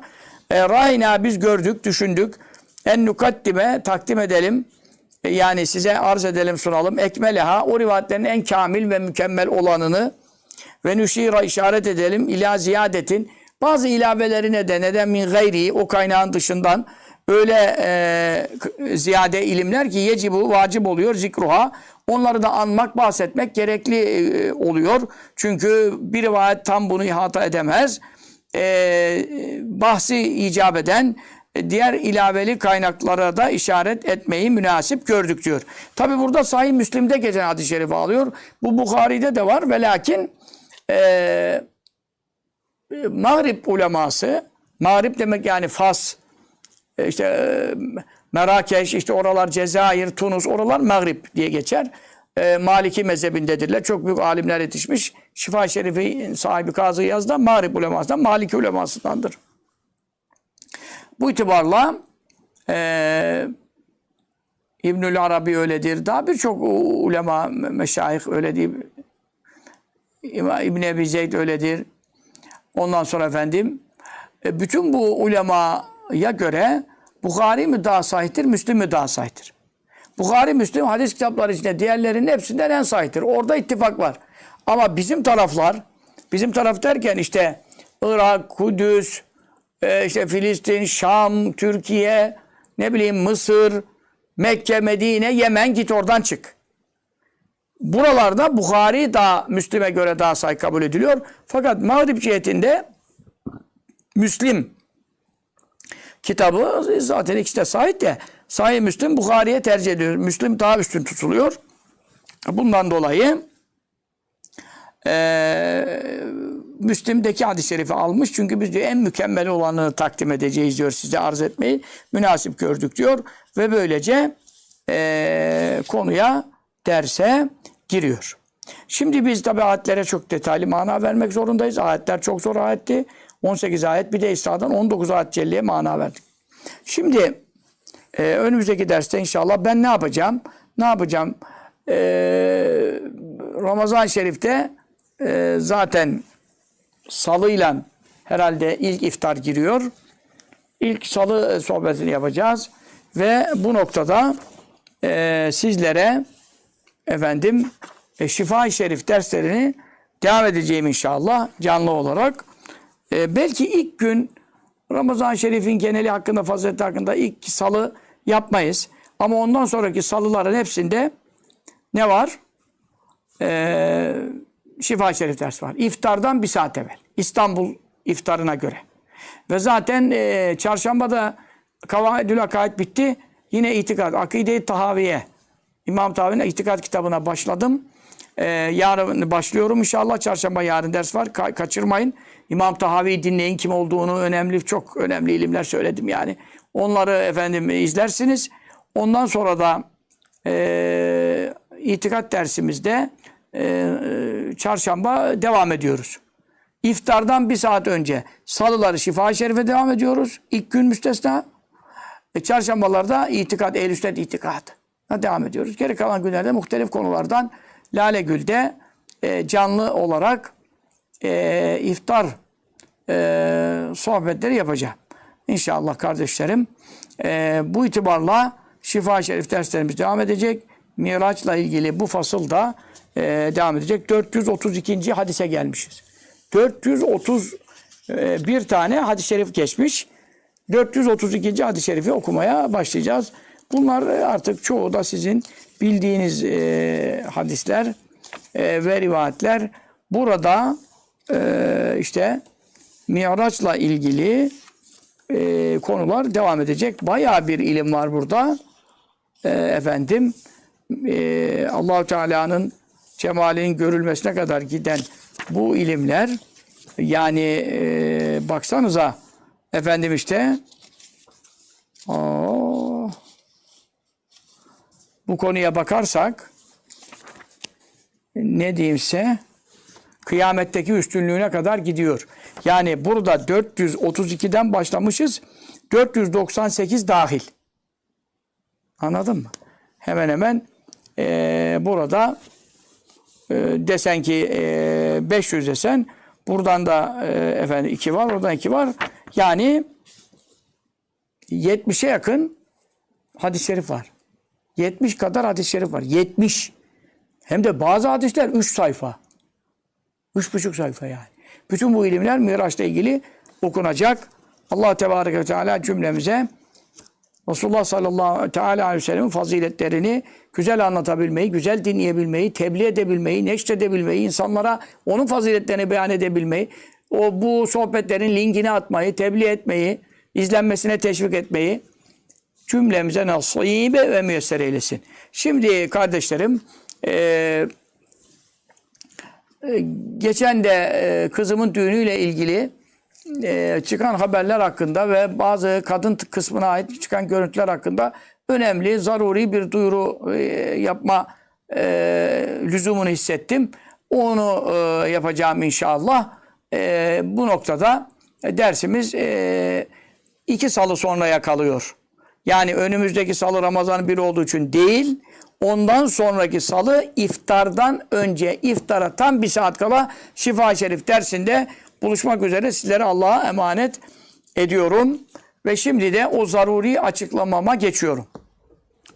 E, Rayna biz gördük, düşündük. En nukaddime takdim edelim. E, yani size arz edelim, sunalım. Ekmeleha o rivayetlerin en kamil ve mükemmel olanını ve nüşira işaret edelim. İla ziyadetin bazı ilavelerine de neden min gayri o kaynağın dışından öyle e, ziyade ilimler ki yecibu vacip oluyor zikruha. Onları da anmak, bahsetmek gerekli e, oluyor. Çünkü bir rivayet tam bunu ihata edemez. E, bahsi icap eden diğer ilaveli kaynaklara da işaret etmeyi münasip gördük diyor. Tabi burada Sahih Müslim'de geçen hadis-i şerifi alıyor. Bu Bukhari'de de var ve lakin e, Mağrib uleması, Mağrib demek yani Fas, e, işte e, Merakeş, işte oralar Cezayir, Tunus, oralar Mağrib diye geçer. E, Maliki mezhebindedirler. Çok büyük alimler yetişmiş. Şifa Şerifi sahibi Kazı Yaz'da Mağrib ulemasından, Maliki ulemasındandır. Bu itibarla e, İbnül Arabi öyledir. Daha birçok ulema, meşayih öyle değil. İbn Ebi Zeyd öyledir. Ondan sonra efendim e, bütün bu ulemaya göre Bukhari mi daha sahihtir, Müslim mi daha sahihtir? Bukhari, Müslim hadis kitapları içinde diğerlerinin hepsinden en sahiptir. Orada ittifak var. Ama bizim taraflar, bizim taraf derken işte Irak, Kudüs, e, işte Filistin, Şam, Türkiye, ne bileyim Mısır, Mekke, Medine, Yemen git oradan çık. Buralarda Bukhari daha Müslim'e göre daha sahih kabul ediliyor. Fakat Mağrib cihetinde Müslim kitabı zaten ikisi de sahih de sahih Müslim Bukhari'ye tercih ediyor. Müslim daha üstün tutuluyor. Bundan dolayı eee Müslim'deki hadis-i şerifi almış. Çünkü biz diyor en mükemmel olanını takdim edeceğiz diyor. Size arz etmeyi münasip gördük diyor. Ve böylece eee, konuya derse giriyor. Şimdi biz tabi ayetlere çok detaylı mana vermek zorundayız. Ayetler çok zor ayetti. 18 ayet bir de İsra'dan 19 ayet celliye mana verdik. Şimdi e, önümüzdeki derste inşallah ben ne yapacağım? Ne yapacağım? E, Ramazan-ı Şerif'te e, zaten salıyla herhalde ilk iftar giriyor. İlk salı sohbetini yapacağız. Ve bu noktada e, sizlere efendim e, Şifa-i Şerif derslerini devam edeceğim inşallah canlı olarak. E, belki ilk gün Ramazan-ı Şerif'in geneli hakkında, fazileti hakkında ilk salı yapmayız. Ama ondan sonraki salıların hepsinde ne var? Ee, Şifa-i Şerif dersi var. İftardan bir saat evvel. İstanbul iftarına göre. Ve zaten e, çarşambada Kavaidül Akaid bitti. Yine itikat, Akide-i Tahaviye. İmam Tahavi'nin itikat kitabına başladım. Ee, yarın başlıyorum inşallah. Çarşamba yarın ders var. Ka- kaçırmayın. İmam Tahavi'yi dinleyin. Kim olduğunu önemli, çok önemli ilimler söyledim yani. Onları efendim izlersiniz. Ondan sonra da e, itikat dersimizde e, çarşamba devam ediyoruz. İftardan bir saat önce salıları Şifa-i Şerif'e devam ediyoruz. İlk gün müstesna. E, çarşambalarda itikat, ehl sünnet itikat. Devam ediyoruz. Geri kalan günlerde muhtelif konulardan Lale Gül'de e, canlı olarak e, iftar e, sohbetleri yapacağım. İnşallah kardeşlerim. E, bu itibarla Şifa-i Şerif derslerimiz devam edecek. Miraç'la ilgili bu fasılda e, devam edecek. 432. hadise gelmişiz. 431 tane hadis-i şerif geçmiş. 432. hadis-i şerifi okumaya başlayacağız. Bunlar artık çoğu da sizin bildiğiniz e, hadisler e, ve rivayetler. Burada e, işte Miraç'la ilgili e, konular devam edecek. Bayağı bir ilim var burada. E, efendim e, Allahu Teala'nın cemalinin görülmesine kadar giden bu ilimler yani e, baksanıza efendim işte aa, bu konuya bakarsak ne diyeyimse kıyametteki üstünlüğüne kadar gidiyor. Yani burada 432'den başlamışız. 498 dahil. Anladın mı? Hemen hemen e, burada e, desen ki e, 500 desen buradan da e, efendim 2 var, oradan 2 var. Yani 70'e yakın hadis-i şerif var. 70 kadar hadis-i şerif var. 70. Hem de bazı hadisler 3 sayfa. 3,5 sayfa yani. Bütün bu ilimler Miraç'la ilgili okunacak. Allah Tebareke ve Teala cümlemize Resulullah sallallahu teala aleyhi ve sellem'in faziletlerini güzel anlatabilmeyi, güzel dinleyebilmeyi, tebliğ edebilmeyi, neşredebilmeyi, insanlara onun faziletlerini beyan edebilmeyi, o bu sohbetlerin linkini atmayı, tebliğ etmeyi, izlenmesine teşvik etmeyi cümlemize nasibe ve müyesser eylesin. Şimdi kardeşlerim, eee geçen de e, kızımın düğünüyle ilgili e, çıkan haberler hakkında ve bazı kadın kısmına ait çıkan görüntüler hakkında önemli, zaruri bir duyuru e, yapma e, lüzumunu hissettim. Onu e, yapacağım inşallah. E, bu noktada dersimiz e, iki salı sonraya kalıyor. Yani önümüzdeki salı Ramazan bir olduğu için değil, ondan sonraki salı iftardan önce, iftara tam bir saat kala Şifa-i Şerif dersinde buluşmak üzere sizlere Allah'a emanet ediyorum. Ve şimdi de o zaruri açıklamama geçiyorum.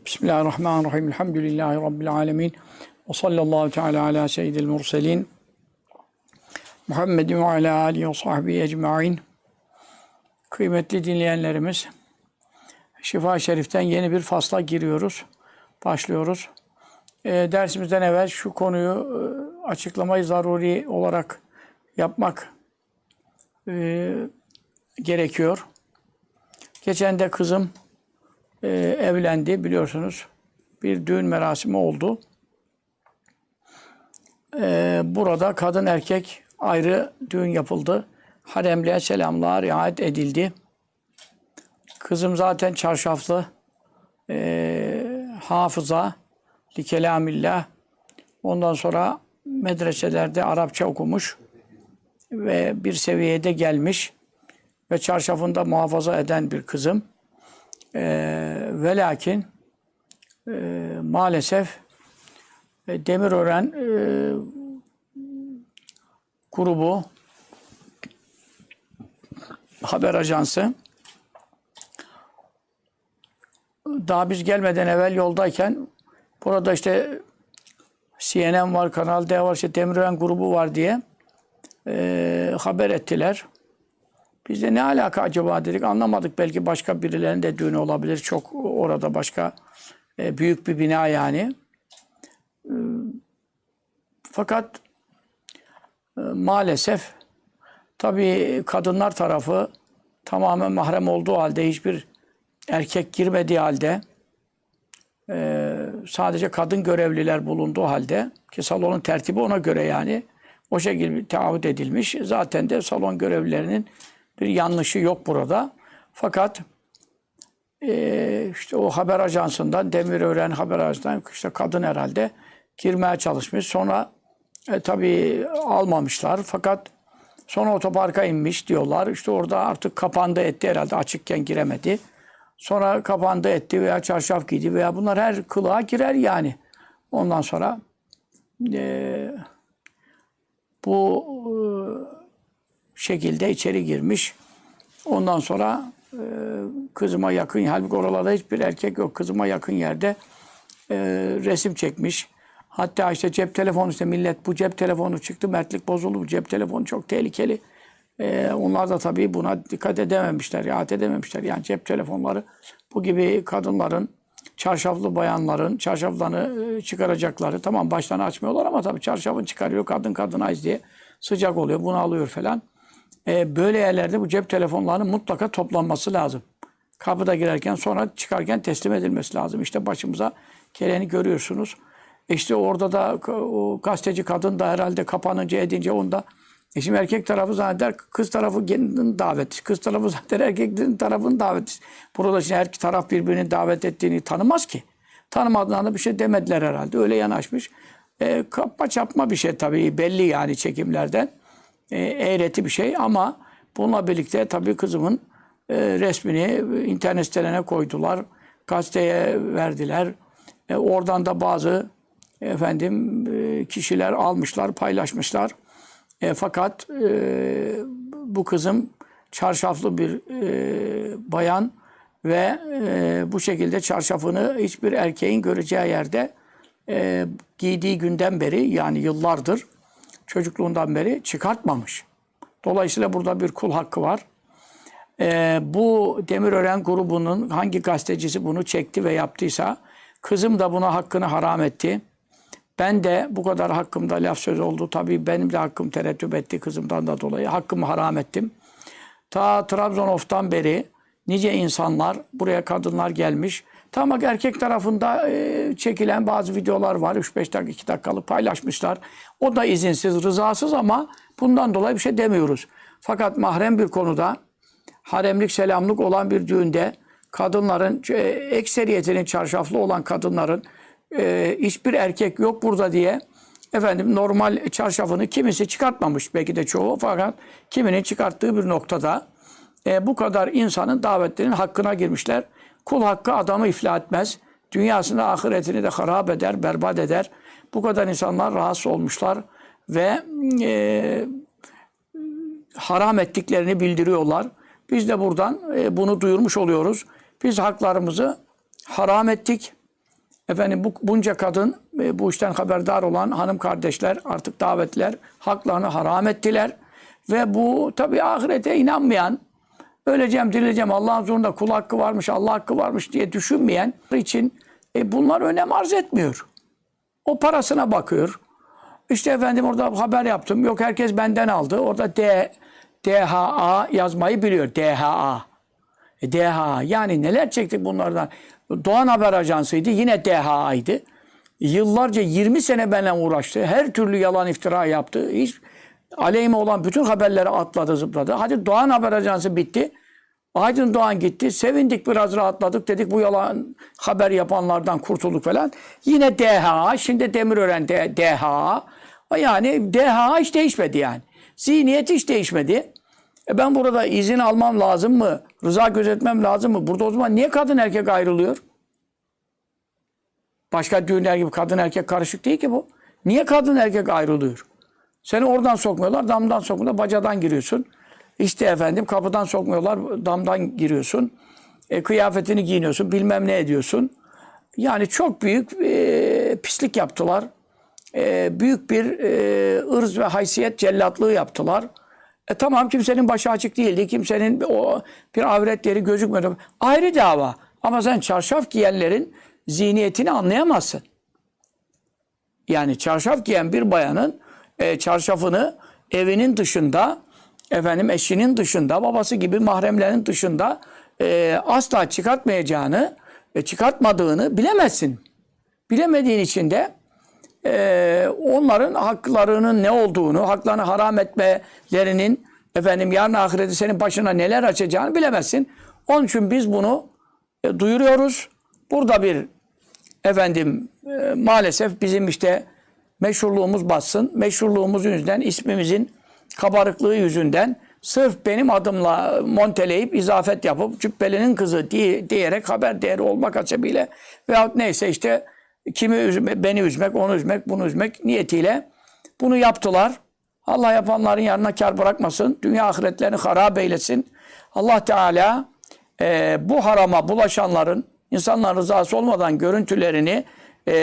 Bismillahirrahmanirrahim. Elhamdülillahi Rabbil alemin. Ve sallallahu teala ala seyyidil murselin. Muhammedin ve ala alihi ve sahbihi ecma'in. Kıymetli dinleyenlerimiz, Şifa Şerif'ten yeni bir fasla giriyoruz. Başlıyoruz. E, dersimizden evvel şu konuyu e, açıklamayı zaruri olarak yapmak e, gerekiyor. Geçen de kızım e, evlendi biliyorsunuz. Bir düğün merasimi oldu. E, burada kadın erkek ayrı düğün yapıldı. Haremliğe selamlar riayet edildi. Kızım zaten çarşaflı. E, hafıza li kelamillah. Ondan sonra medreselerde Arapça okumuş ve bir seviyede gelmiş ve çarşafında muhafaza eden bir kızım. Ee, ve lakin e, maalesef e, Demirören e, grubu haber ajansı daha biz gelmeden evvel yoldayken burada işte CNN var, Kanal D var, işte Demirören grubu var diye e, haber ettiler. Biz de ne alaka acaba dedik anlamadık. Belki başka birilerinin de düğünü olabilir. Çok orada başka e, büyük bir bina yani. E, fakat e, maalesef tabii kadınlar tarafı tamamen mahrem olduğu halde hiçbir erkek girmediği halde e, sadece kadın görevliler bulunduğu halde ki salonun tertibi ona göre yani o şekilde taahhüt edilmiş. Zaten de salon görevlilerinin bir yanlışı yok burada. Fakat e, işte o haber ajansından, Demirören haber ajansından işte kadın herhalde girmeye çalışmış. Sonra e, tabii almamışlar. Fakat sonra otoparka inmiş diyorlar. İşte orada artık kapandı etti herhalde açıkken giremedi. Sonra kapandı etti veya çarşaf giydi veya bunlar her kılığa girer yani. Ondan sonra e, bu e, şekilde içeri girmiş. Ondan sonra e, kızıma yakın, halbuki oralarda hiçbir erkek yok. Kızıma yakın yerde e, resim çekmiş. Hatta işte cep telefonu işte millet bu cep telefonu çıktı, mertlik bozuldu. Bu cep telefonu çok tehlikeli. E, onlar da tabii buna dikkat edememişler, rahat edememişler. Yani cep telefonları bu gibi kadınların, çarşaflı bayanların çarşaflarını çıkaracakları. Tamam başlarını açmıyorlar ama tabii çarşafını çıkarıyor kadın kadına diye sıcak oluyor, bunu alıyor falan. E, böyle yerlerde bu cep telefonlarının mutlaka toplanması lazım. Kapıda girerken sonra çıkarken teslim edilmesi lazım. İşte başımıza geleni görüyorsunuz. İşte orada da o gazeteci kadın da herhalde kapanınca edince onda e şimdi erkek tarafı zanneder kız tarafı kendinin daveti. Kız tarafı zaten erkeklerin tarafının daveti. Burada şimdi her taraf birbirini davet ettiğini tanımaz ki. Tanımadığına bir şey demediler herhalde. Öyle yanaşmış. E, kapma çapma bir şey tabii belli yani çekimlerden. E, eğreti bir şey ama bununla birlikte tabii kızımın e, resmini internet sitelerine koydular. Gazeteye verdiler. E, oradan da bazı efendim e, kişiler almışlar, paylaşmışlar. E, fakat e, bu kızım çarşaflı bir e, bayan ve e, bu şekilde çarşafını hiçbir erkeğin göreceği yerde e, giydiği günden beri yani yıllardır çocukluğundan beri çıkartmamış. Dolayısıyla burada bir kul hakkı var. E, bu Demirören grubunun hangi gazetecisi bunu çekti ve yaptıysa kızım da buna hakkını haram etti. Ben de bu kadar hakkımda laf söz oldu. Tabii benim de hakkım tereddüt etti kızımdan da dolayı. Hakkımı haram ettim. Ta Trabzonof'tan beri nice insanlar, buraya kadınlar gelmiş. Tamam erkek tarafında e, çekilen bazı videolar var. 3-5 dakika, 2 dakikalık paylaşmışlar. O da izinsiz, rızasız ama bundan dolayı bir şey demiyoruz. Fakat mahrem bir konuda, haremlik, selamlık olan bir düğünde kadınların, e, ekseriyetinin çarşaflı olan kadınların e, hiçbir erkek yok burada diye efendim normal çarşafını kimisi çıkartmamış belki de çoğu fakat kiminin çıkarttığı bir noktada e, bu kadar insanın davetlerinin hakkına girmişler. Kul hakkı adamı iflah etmez. Dünyasını, ahiretini de harap eder, berbat eder. Bu kadar insanlar rahatsız olmuşlar ve e, haram ettiklerini bildiriyorlar. Biz de buradan e, bunu duyurmuş oluyoruz. Biz haklarımızı haram ettik. Efendim bu bunca kadın e, bu işten haberdar olan hanım kardeşler artık davetler haklarını haram ettiler. Ve bu tabii ahirete inanmayan öleceğim dirileceğim Allah'ın zorunda kul hakkı varmış Allah hakkı varmış diye düşünmeyen için e, bunlar önem arz etmiyor. O parasına bakıyor. İşte efendim orada haber yaptım. Yok herkes benden aldı. Orada D, DHA yazmayı biliyor. DHA. E, DHA. Yani neler çektik bunlardan. Doğan Haber Ajansı'ydı. Yine DHA'ydı. Yıllarca 20 sene benimle uğraştı. Her türlü yalan iftira yaptı. Hiç aleyhime olan bütün haberleri atladı zıpladı. Hadi Doğan Haber Ajansı bitti. Aydın Doğan gitti. Sevindik biraz rahatladık. Dedik bu yalan haber yapanlardan kurtulduk falan. Yine DHA. Şimdi Demirören de DHA. Yani DHA hiç değişmedi yani. Zihniyet hiç değişmedi. E ben burada izin almam lazım mı? Rıza gözetmem lazım mı? Burada o zaman niye kadın erkek ayrılıyor? Başka düğünler gibi kadın erkek karışık değil ki bu. Niye kadın erkek ayrılıyor? Seni oradan sokmuyorlar, damdan sokmuyorlar, bacadan giriyorsun. İşte efendim kapıdan sokmuyorlar, damdan giriyorsun. E, kıyafetini giyiniyorsun, bilmem ne ediyorsun. Yani çok büyük e, pislik yaptılar. E, büyük bir e, ırz ve haysiyet cellatlığı yaptılar. E tamam kimsenin başı açık değildi. Kimsenin o bir avret yeri gözükmüyordu. Ayrı dava. Ama sen çarşaf giyenlerin zihniyetini anlayamazsın. Yani çarşaf giyen bir bayanın e, çarşafını evinin dışında, efendim eşinin dışında, babası gibi mahremlerin dışında e, asla çıkartmayacağını, e, çıkartmadığını bilemezsin. Bilemediğin için de e, onların haklarının ne olduğunu, haklarını haram etmelerinin efendim yarın ahirette senin başına neler açacağını bilemezsin. Onun için biz bunu e, duyuruyoruz. Burada bir efendim e, maalesef bizim işte meşhurluğumuz bassın. Meşhurluğumuz yüzünden, ismimizin kabarıklığı yüzünden sırf benim adımla monteleyip izafet yapıp cübbelinin kızı diye, diyerek haber değeri olmak hasebiyle veyahut neyse işte kimi üzme, beni üzmek, onu üzmek, bunu üzmek niyetiyle bunu yaptılar. Allah yapanların yanına kar bırakmasın. Dünya ahiretlerini harap eylesin. Allah Teala e, bu harama bulaşanların insanların rızası olmadan görüntülerini e,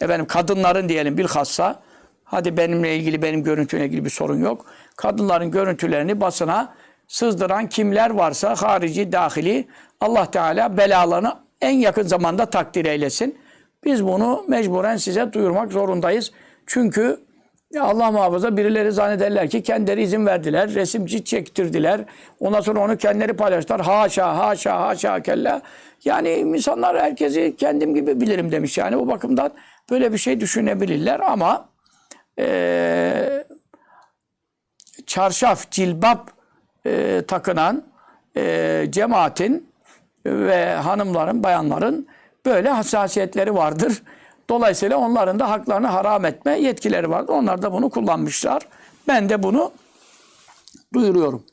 efendim kadınların diyelim bilhassa hadi benimle ilgili benim görüntüyle ilgili bir sorun yok. Kadınların görüntülerini basına sızdıran kimler varsa harici dahili Allah Teala belalarını en yakın zamanda takdir eylesin. Biz bunu mecburen size duyurmak zorundayız. Çünkü Allah muhafaza birileri zannederler ki kendileri izin verdiler. Resimci çektirdiler. Ondan sonra onu kendileri paylaştılar. Haşa, haşa, haşa kella. Yani insanlar herkesi kendim gibi bilirim demiş. Yani o bakımdan böyle bir şey düşünebilirler ama eee çarşaf, cilbap e, takınan e, cemaatin ve hanımların, bayanların böyle hassasiyetleri vardır. Dolayısıyla onların da haklarını haram etme yetkileri vardır. Onlar da bunu kullanmışlar. Ben de bunu duyuruyorum.